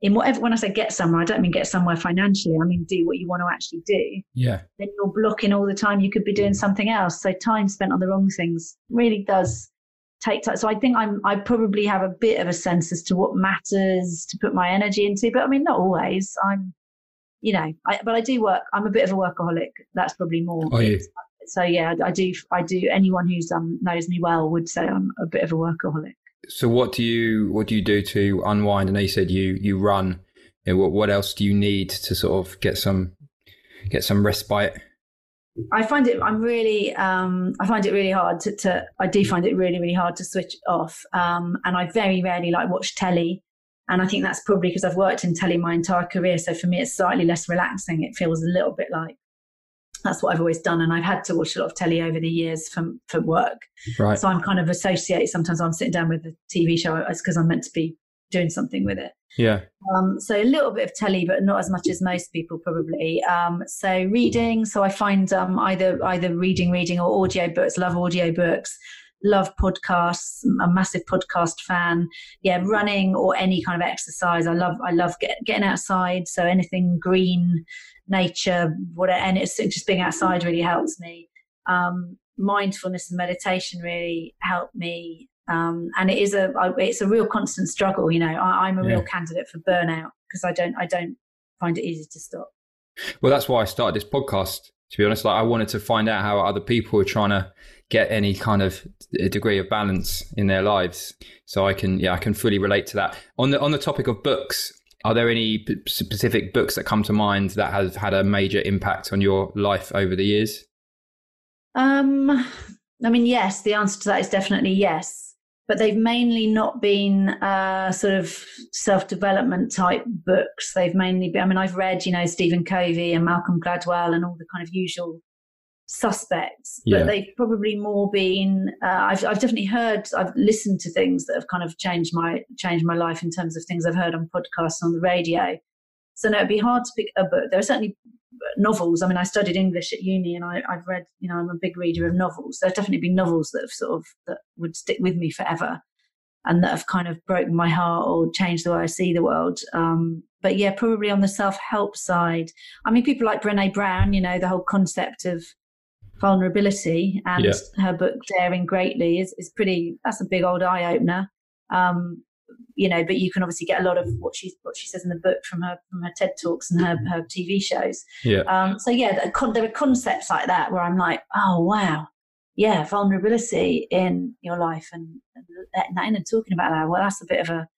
In whatever, when I say get somewhere, I don't mean get somewhere financially. I mean do what you want to actually do. Yeah. Then you're blocking all the time you could be doing something else. So time spent on the wrong things really does take time. So I think I'm I probably have a bit of a sense as to what matters to put my energy into. But I mean, not always. I'm, you know, I, but I do work. I'm a bit of a workaholic. That's probably more. Are you? So yeah, I do. I do. Anyone who's um knows me well would say I'm a bit of a workaholic. So what do you what do you do to unwind? I know you said you you run. You know, what what else do you need to sort of get some get some respite? I find it. I'm really. Um, I find it really hard to, to. I do find it really, really hard to switch off. Um, and I very rarely like watch telly. And I think that's probably because I've worked in telly my entire career. So for me, it's slightly less relaxing. It feels a little bit like that's what I've always done. And I've had to watch a lot of telly over the years for for work. Right. So I'm kind of associated. Sometimes I'm sitting down with a TV show. It's because I'm meant to be doing something with it. Yeah. Um, so a little bit of telly, but not as much as most people probably. Um, so reading. So I find um, either either reading, reading, or audio books. Love audio books. Love podcasts. I'm a massive podcast fan. Yeah, running or any kind of exercise. I love. I love get, getting outside. So anything green, nature, whatever, and it's just being outside really helps me. Um, mindfulness and meditation really help me um, and it is a it's a real constant struggle. You know, I, I'm a real candidate for burnout because I don't I don't find it easy to stop. Well, that's why I started this podcast. To be honest, like I wanted to find out how other people are trying to get any kind of degree of balance in their lives. So I can, yeah, I can fully relate to that. On the on the topic of books, are there any specific books that come to mind that have had a major impact on your life over the years? Um, I mean, yes, the answer to that is definitely yes. But they've mainly not been uh, sort of self development type books. They've mainly been, I mean, I've read, you know, Stephen Covey and Malcolm Gladwell and all the kind of usual suspects, Yeah. but they've probably more been. Uh, I've I've definitely heard, I've listened to things that have kind of changed my changed my life in terms of things I've heard on podcasts on the radio. So no, it'd be hard to pick a book. There are certainly novels. I mean, I studied English at uni, and I, I've read. You know, I'm a big reader of novels. There's definitely been novels that have sort of that would stick with me forever, and that have kind of broken my heart or changed the way I see the world. Um, but yeah, probably on the self help side. I mean, people like Brene Brown. You know, the whole concept of vulnerability and Yeah. her book Daring Greatly is, is pretty that's a big old eye opener. Um, you know, but you can obviously get a lot of what she what she says in the book from her from her TED talks and her her TV shows. Yeah. Um, so yeah, there are concepts like that where I'm like, oh wow, yeah, vulnerability in your life and, and letting that in and talking about that. Well, that's a bit of a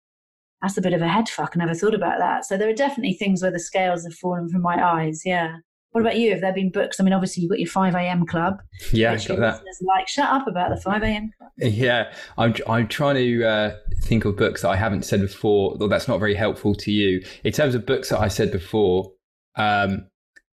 that's a bit of a head fuck. I never thought about that. So there are definitely things where the scales have fallen from my eyes. Yeah. What about you? Have there been books? I mean, obviously you've got your 5 a.m. club. Yeah, got that. like, shut up about the 5 a.m. club. Yeah, I'm I'm trying to uh, think of books that I haven't said before, though that's not very helpful to you. In terms of books that I said before, um,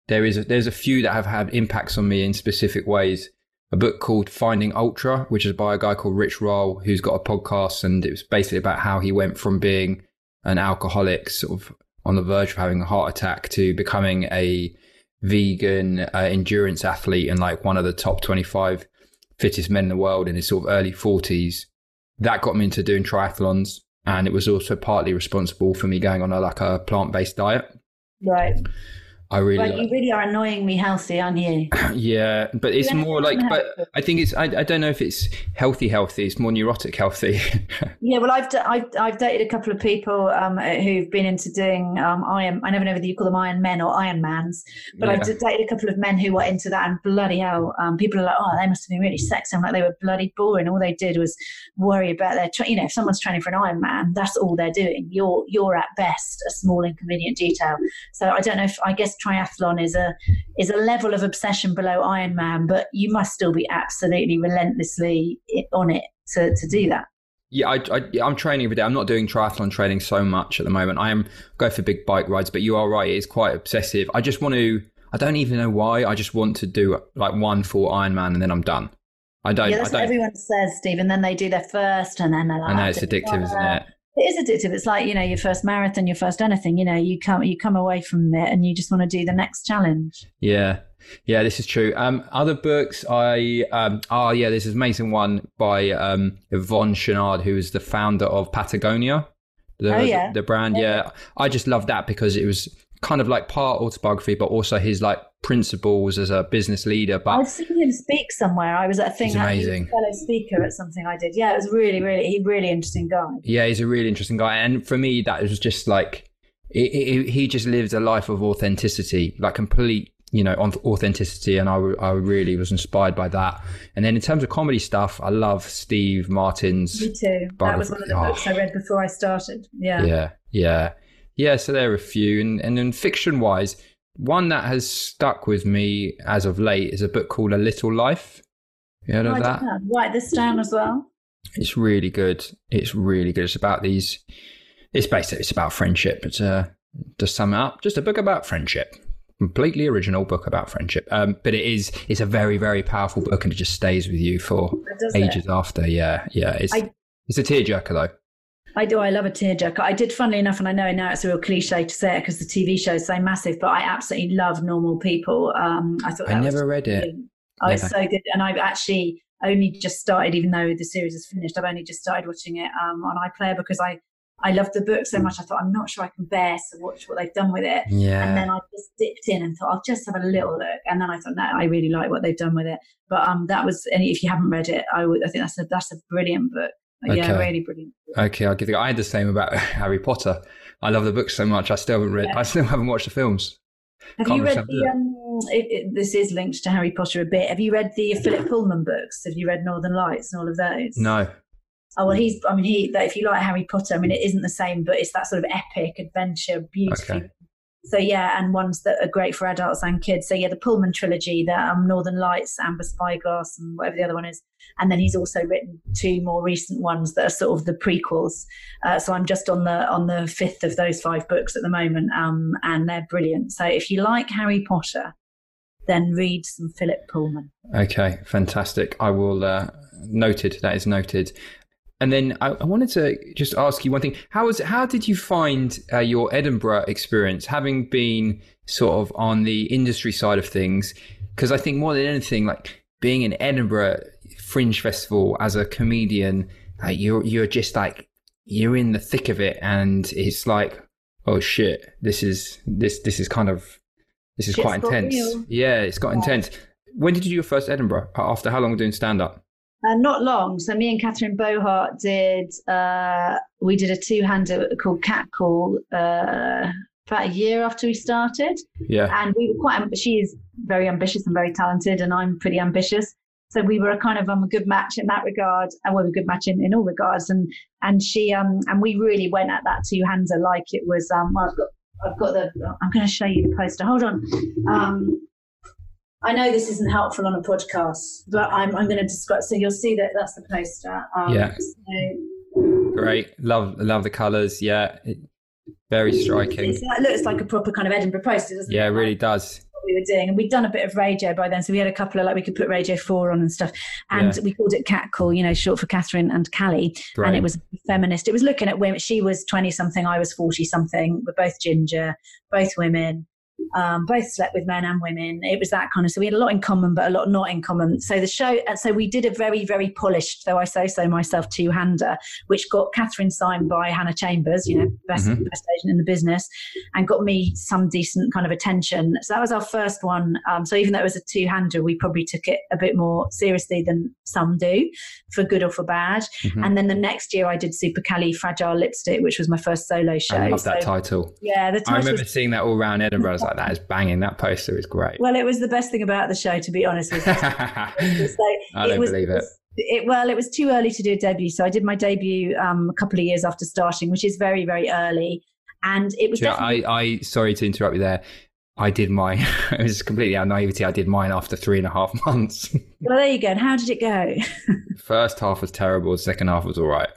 there is a, there's a few that have had impacts on me in specific ways. A book called Finding Ultra, which is by a guy called Rich Roll, who's got a podcast, and it was basically about how he went from being an alcoholic, sort of on the verge of having a heart attack, to becoming a vegan uh, endurance athlete and like one of the top 25 fittest men in the world in his sort of early 40s. That got me into doing triathlons. And it was also partly responsible for me going on a like a plant based diet. Right. I really, Well, like- you really are annoying me healthy, aren't you? yeah, but it's Yeah, more like, but. I think it's, I, I don't know if it's healthy, healthy. It's more neurotic, healthy. Yeah, well, I've, I've I've dated a couple of people um, who've been into doing um, Iron. I never know whether you call them Iron Men or Iron Mans, but I've dated a couple of men who were into that. And bloody hell, um, people are like, oh, they must have been really sexy. I'm like, they were bloody boring. All they did was worry about their, tra- you know, if someone's training for an Iron Man, that's all they're doing. You're you're at best a small inconvenient detail. So I don't know if I guess triathlon is a is a level of obsession below Ironman, but you must still be absolutely relentlessly on it to to do that. Yeah, I, I, I'm training every day. I'm not doing triathlon training so much at the moment. I am go for big bike rides, but you are right. It's quite obsessive. I just want to. I don't even know why. I just want to do like one full Ironman and then I'm done. I don't. yeah, that's what don't. everyone says, Steve. And then they do their first, and then they're like, I know "Oh, it's addictive, isn't it? It is addictive. It's like you know your first marathon, your first anything. You know, you come you come away from it, and you just want to do the next challenge. Yeah, yeah, this is true. Um, other books, I um, oh yeah, there's this amazing one by um Yvon Chouinard, who is the founder of Patagonia. The, Oh, yeah. the brand. Yeah, I just love that because it was kind of like part autobiography, but also his like principles as a business leader. But I've seen him speak somewhere. I was at a thing. He's that he was a amazing. fellow speaker at something I did. Yeah, it was really, really, he really interesting guy. Yeah, he's a really interesting guy, and for me, that was just like it, it, he just lived a life of authenticity, like complete, you know, on- authenticity, and I, I really was inspired by that. And then in terms of comedy stuff, I love Steve Martin's. Me too. That was one of the Biography. books I read before I started. Yeah. Yeah, yeah, yeah. So there are a few, and and then fiction wise, one that has stuck with me as of late is a book called A Little Life. You heard Oh, of that? Write this down as well. It's really good. It's really good. It's about these. It's basically it's about friendship. It's a to sum it up, just a book about friendship. Completely original book about friendship. Um, but it is it's a very very powerful book, and it just stays with you for it? ages after. Yeah, yeah. It's I- it's a tearjerker though. I do. I love a tearjerker. I did, funnily enough, and I know now it's a real cliche to say it because the TV show is so massive, but I absolutely love Normal People. Um, I thought I never read it. Oh, it's so good. And I've actually only just started, even though the series is finished, I've only just started watching it um, on iPlayer because I, I love the book so much. I thought, I'm not sure I can bear to watch what they've done with it. Yeah. And then I just dipped in and thought, I'll just have a little look. And then I thought, no, I really like what they've done with it. But um, that was, and if you haven't read it, I would, I think that's a, that's a brilliant book. Yeah, Okay. really brilliant. Okay, I'll give you. I had the same about Harry Potter. I love the book so much. I still haven't read. Yeah. I still haven't watched the films. Have Can't you read the? Um, it, it, this is linked to Harry Potter a bit. Have you read the Philip Pullman books? Have you read Northern Lights and all of those? No. Oh well, he's. I mean, he. That if you like Harry Potter, I mean, it isn't the same, but it's that sort of epic adventure, beautifully. Okay. So yeah, and ones that are great for adults and kids. So yeah, the Pullman trilogy, the um, Northern Lights, Amber Spyglass, and whatever the other one is. And then he's also written two more recent ones that are sort of the prequels. Uh, so I'm just on the on the fifth of those five books at the moment, um, and they're brilliant. So if you like Harry Potter, then read some Philip Pullman. Okay, fantastic. I will uh, noted. That is noted. And then I, I wanted to just ask you one thing. How was how did you find uh, your Edinburgh experience, having been sort of on the industry side of things? Because I think more than anything, like being in Edinburgh Fringe Festival as a comedian, uh, you're you're just like you're in the thick of it, and it's like, oh shit, this is this this is kind of this is quite intense. Yeah, it's got intense. When did you do your first Edinburgh? After how long doing stand up? Uh, not long. So me and Catherine Bohart did. Uh, we did a two-hander called Cat Call uh, about a year after we started, Yeah. and we were quite. She is very ambitious and very talented, and I'm pretty ambitious. So we were a kind of um, a good match in that regard, and we were a good match in, in all regards. And and she um and we really went at that two-hander like it was. Um, well, I've got I've got the. I'm going to show you the poster. Hold on. Um, I know this isn't helpful on a podcast, but I'm, I'm going to describe. So you'll see that that's the poster. Um, Yeah. So Great. Love love the colours. Yeah. It- very striking. it's, it looks like a proper kind of Edinburgh poster, doesn't Yeah, it it? really does. What we were doing, and we'd done a bit of radio by then, so we had a couple of like we could put Radio Four on and stuff, and Yeah. we called it Cat Call, you know, short for Catherine and Cally, and it was feminist. It was looking at women. She was twenty something, I was forty something. We're both ginger, both women. Um, both slept with men and women. It was that kind of so we had a lot in common, but a lot not in common. So the show, and so we did a very very polished, though I say so myself, two hander, which got Catherine signed by Hannah Chambers, you know, best mm-hmm. best agent in the business, and got me some decent kind of attention. So that was our first one. Um, so even though it was a two hander, we probably took it a bit more seriously than some do, for good or for bad. Mm-hmm. And then the next year I did Super Cali Fragile Lipstick, which was my first solo show. I love so, that title. Yeah, the title I remember was, seeing that all around Edinburgh. Like, that is banging. That poster is great. Well, it was the best thing about the show, to be honest. Was so I don't was, believe it. It, well, it was too early to do a debut. So I did my debut um, a couple of years after starting, which is very, very early. And it was. Yeah, I, I, sorry to interrupt you there. I did mine. it was completely out of naivety. I did mine after three and a half months. well, there you go. And how did it go? First half was terrible. Second half was all right.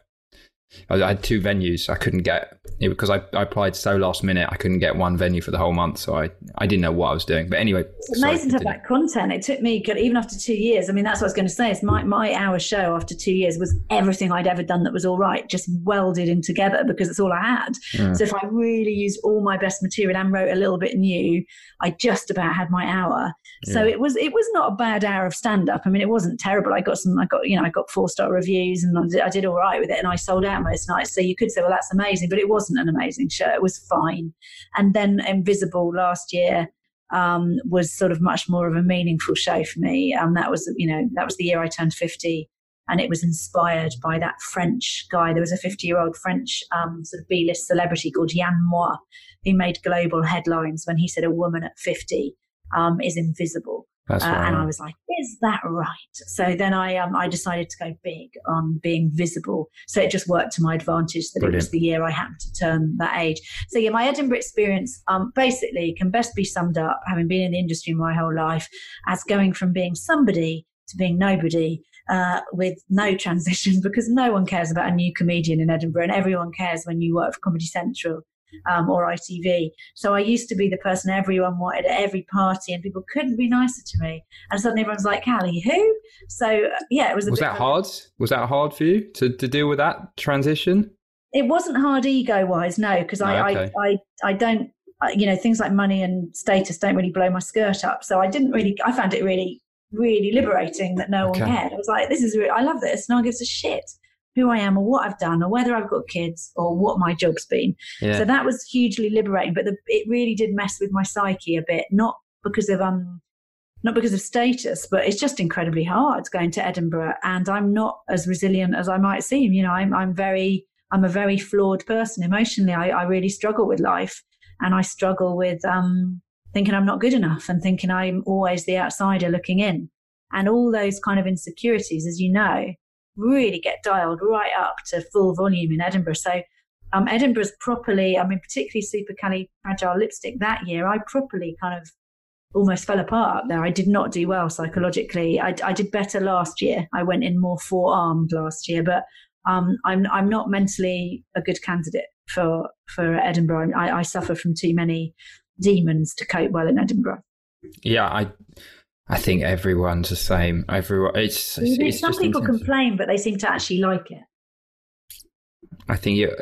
I had two venues. I couldn't get it because I, I applied so last minute. I couldn't get one venue for the whole month, so I, I didn't know what I was doing. But anyway, it's amazing sorry, to have that content. It took me even after two years. I mean, that's what I was going to say. Is my my hour show after two years was everything I'd ever done that was all right, just welded in together because it's all I had. Yeah. So if I really used all my best material and wrote a little bit new, I just about had my hour. Yeah. So it was it was not a bad hour of stand up. I mean, it wasn't terrible. I got some. I got you know I got four star reviews and I did, I did all right with it, and I sold out most nights. So you could say, well, that's amazing, but it wasn't an amazing show. It was fine. And then Invisible last year um, was sort of much more of a meaningful show for me. And um, that was, you know, that was the year I turned 50. And it was inspired by that French guy. There was a 50 year old French um, sort of B list celebrity called Yann Moix, who made global headlines when he said a woman at 50 um, is invisible. Uh, and I was like, "Is that right?" So then I um, I decided to go big on being visible. So it just worked to my advantage that Brilliant. it was the year I happened to turn that age. So yeah, my Edinburgh experience um, basically can best be summed up, having been in the industry my whole life, as going from being somebody to being nobody. Uh, with no transition because no one cares about a new comedian in Edinburgh and everyone cares when you work for Comedy Central um, or ITV. So I used to be the person everyone wanted at every party, and people couldn't be nicer to me. And suddenly everyone's like, "Cally, who?" So yeah, it was. was that hard? Was that hard for you to to deal with that transition? It wasn't hard ego wise, no, because I, oh, okay. I, I I don't you know things like money and status don't really blow my skirt up. So I didn't really. I found it really really liberating that no okay. one cared. I was like, this is really, I love this. No one gives a shit who I am or what I've done or whether I've got kids or what my job's been. Yeah. So that was hugely liberating, but the, it really did mess with my psyche a bit, not because of um not because of status, but it's just incredibly hard going to Edinburgh and I'm not as resilient as I might seem. You know, I'm I'm very I'm a very flawed person emotionally. I, I really struggle with life and I struggle with um thinking I'm not good enough and thinking I'm always the outsider looking in. And all those kind of insecurities, as you know, really get dialed right up to full volume in Edinburgh. So um, Edinburgh's properly, I mean, particularly Supercalifragilistic that year, I properly kind of almost fell apart there. I did not do well psychologically. I, I did better last year. I went in more forearmed last year, but um, I'm I'm not mentally a good candidate for for Edinburgh. I, I suffer from too many demons to cope well in Edinburgh. Yeah, I I think everyone's the same. Everyone, it's, it's, it's some people complain, but they seem to actually like it. I think you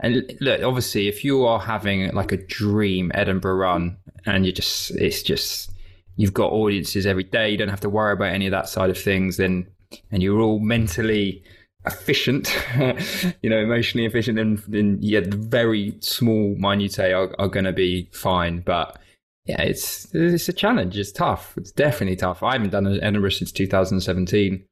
and look. Obviously, if you are having like a dream Edinburgh run, and you just it's just you've got audiences every day, you don't have to worry about any of that side of things. Then and you're all mentally efficient, you know, emotionally efficient, then then yeah, the very small minutiae are, are going to be fine. But yeah, it's it's a challenge. It's tough. It's definitely tough. I haven't done Edinburgh since 2017.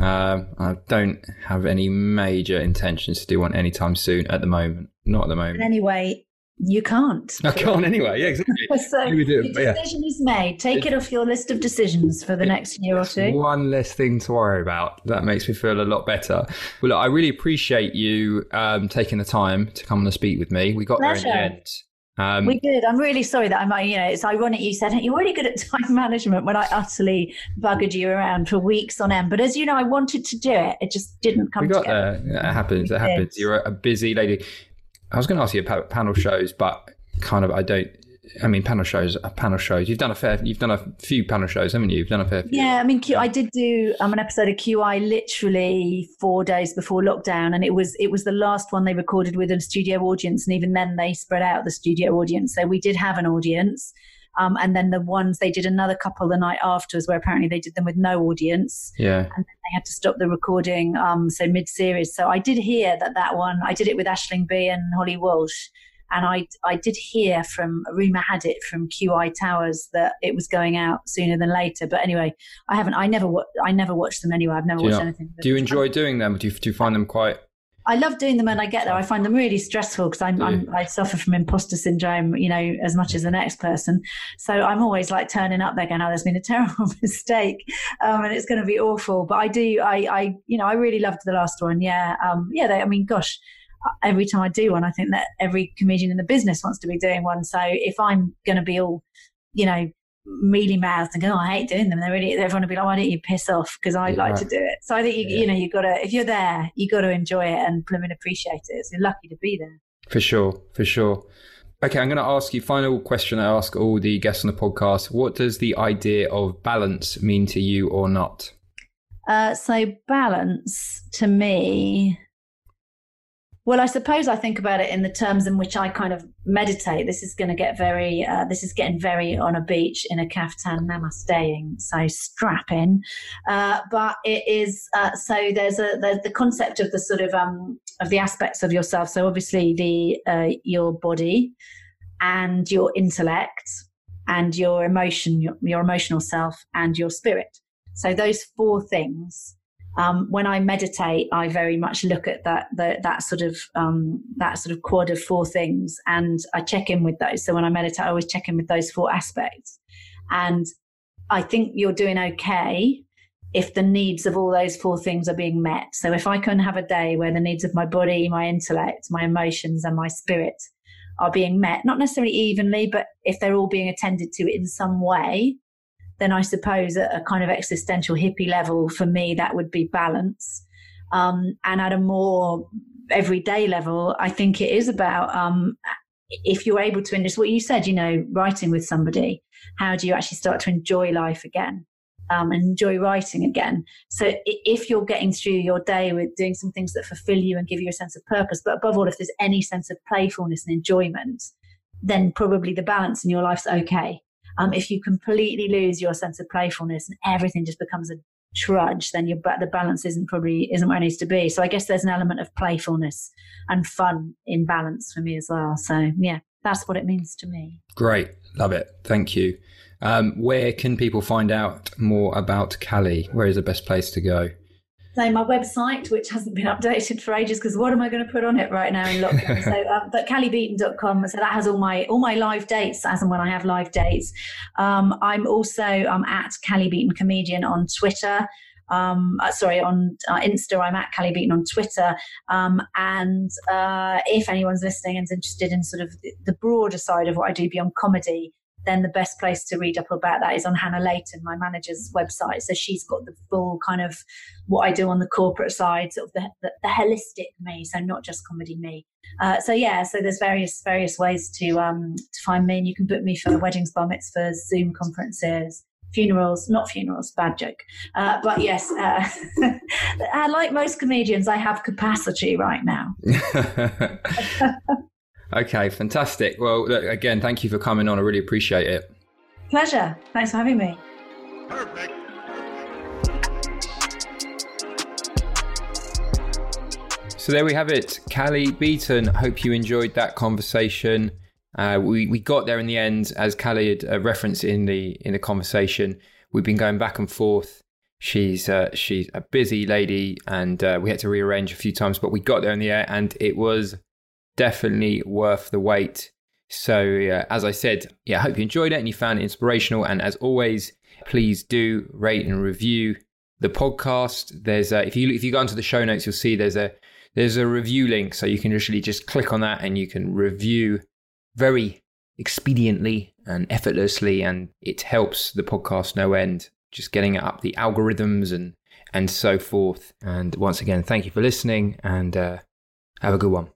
Uh, I don't have any major intentions to do one anytime soon at the moment. Not at the moment. But anyway, you can't. I can't anyway. Yeah, exactly. so the decision yeah. is made. Take it off your list of decisions for the next year or two. One less thing to worry about. That makes me feel a lot better. Well, look, I really appreciate you um, taking the time to come and speak with me. We got Pleasure. there in the end. Um, we did. I'm really sorry that I'm. You know, it's ironic you said you're really good at time management when I utterly buggered you around for weeks on end. But as you know, I wanted to do it. It just didn't come. We got together. there. It happens. It happens. You're a busy lady. I was going to ask you about panel shows, but kind of I don't. I mean, panel shows are panel shows. You've done a fair, you've done a few panel shows, haven't you? You've done a fair few. Yeah, I mean, Q, I did do um, an episode of QI literally four days before lockdown, and it was it was the last one they recorded with a studio audience, and even then they spread out the studio audience. So we did have an audience. Um, and then the ones they did another couple the night afterwards, where apparently they did them with no audience. Yeah. And then they had to stop the recording, um, so mid series. So I did hear that that one, I did it with Aisling Bea and Holly Walsh. And I, I did hear from a rumor had it from QI Towers that it was going out sooner than later. But anyway, I haven't. I never. I never watched them anyway. I've never watched anything. do you enjoy doing them? Do you, do you find them quite? I love doing them when I get there. I find them really stressful because I'm, I'm I suffer from imposter syndrome, you know, as much as the next person. So I'm always like turning up there, going, "Oh, there's been a terrible mistake, um, and it's going to be awful." But I do, I, I, you know, I really loved the last one. Yeah, um, yeah. They, I mean, gosh, every time I do one, I think that every comedian in the business wants to be doing one. So if I'm going to be all, you know, mealy mouthed and go, oh, I hate doing them, they're really everyone will be like, why don't you piss off? Because I like Yeah. to do it. So I think you, Yeah. you know, you got to if you're there, you've got to enjoy it and blooming appreciate it. So you're lucky to be there. For sure, for sure. Okay, I'm going to ask you final question. I ask all the guests on the podcast: What does the idea of balance mean to you, or not? Uh, so balance to me. Well, I suppose I think about it in the terms in which I kind of meditate. This is going to get very, uh, this is getting very on a beach in a kaftan namasteing. So strap in. Uh, but it is, uh, so there's a, the concept of the sort of, um, of the aspects of yourself. So obviously the, uh, your body and your intellect and your emotion, your, your emotional self and your spirit. So those four things um, when I meditate, I very much look at that that sort of um, that sort of quad of four things, and I check in with those. So when I meditate, I always check in with those four aspects, and I think you're doing okay if the needs of all those four things are being met. So if I can have a day where the needs of my body, my intellect, my emotions, and my spirit are being met, not necessarily evenly, but if they're all being attended to in some way, then I suppose at a kind of existential hippie level, for me, that would be balance. Um, and at a more everyday level, I think it is about um, if you're able to, and what you said, you know, writing with somebody, how do you actually start to enjoy life again? Um, and enjoy writing again. So if you're getting through your day with doing some things that fulfill you and give you a sense of purpose, but above all, if there's any sense of playfulness and enjoyment, then probably the balance in your life's okay. Um, if you completely lose your sense of playfulness and everything just becomes a trudge, then your the balance isn't probably isn't where it needs to be. So I guess there's an element of playfulness and fun in balance for me as well. So yeah, that's what it means to me. Great, love it. Thank you. Um, where can people find out more about Cally? Where is the best place to go? So my website, which hasn't been updated for ages, because what am I going to put on it right now in lockdown? so, um, but callybeaton.com. So that has all my all my live dates as and when I have live dates. Um, I'm also um, at Cally Comedian on Twitter. Um, uh, sorry, on uh, Insta, I'm at Cally Beaton on Twitter. Um, and uh, if anyone's listening and is interested in sort of the, the broader side of what I do beyond comedy, then the best place to read up about that is on Hannah Layton, my manager's website. So she's got the full kind of what I do on the corporate side, sort of the, the, the holistic me, so not just comedy me. Uh, so yeah, so there's various various ways to um, to find me, and you can book me for weddings, bar mitzvahs, Zoom conferences, funerals, not funerals, bad joke. Uh, but yes, uh, like most comedians, I have capacity right now. okay, fantastic. Well, look, again, thank you for coming on. I really appreciate it. Pleasure. Thanks for having me. Perfect. So there we have it. Cally Beaton. Hope you enjoyed that conversation. Uh, we we got there in the end, as Cally had uh, referenced in the in the conversation. We've been going back and forth. She's uh, she's a busy lady, and uh, we had to rearrange a few times, but we got there in the air, and it was definitely worth the wait. So as I said, yeah, I hope you enjoyed it and you found it inspirational. And as always, please do rate and review the podcast. There's a, if you if you go into the show notes, you'll see there's a there's a review link, so you can literally just click on that and you can review very expediently and effortlessly, and it helps the podcast no end. Just getting it up the algorithms and and so forth. And once again, thank you for listening, and uh, have a good one.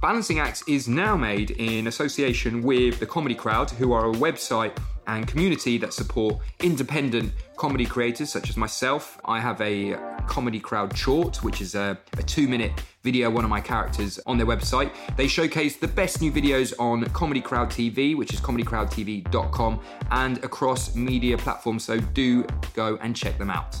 Balancing Acts is now made in association with the Comedy Crowd, who are a website and community that support independent comedy creators such as myself. I have a Comedy Crowd short, which is a, a two minute video, one of my characters on their website. They showcase the best new videos on Comedy Crowd TV, which is comedycrowdtv.com, and across media platforms, so do go and check them out.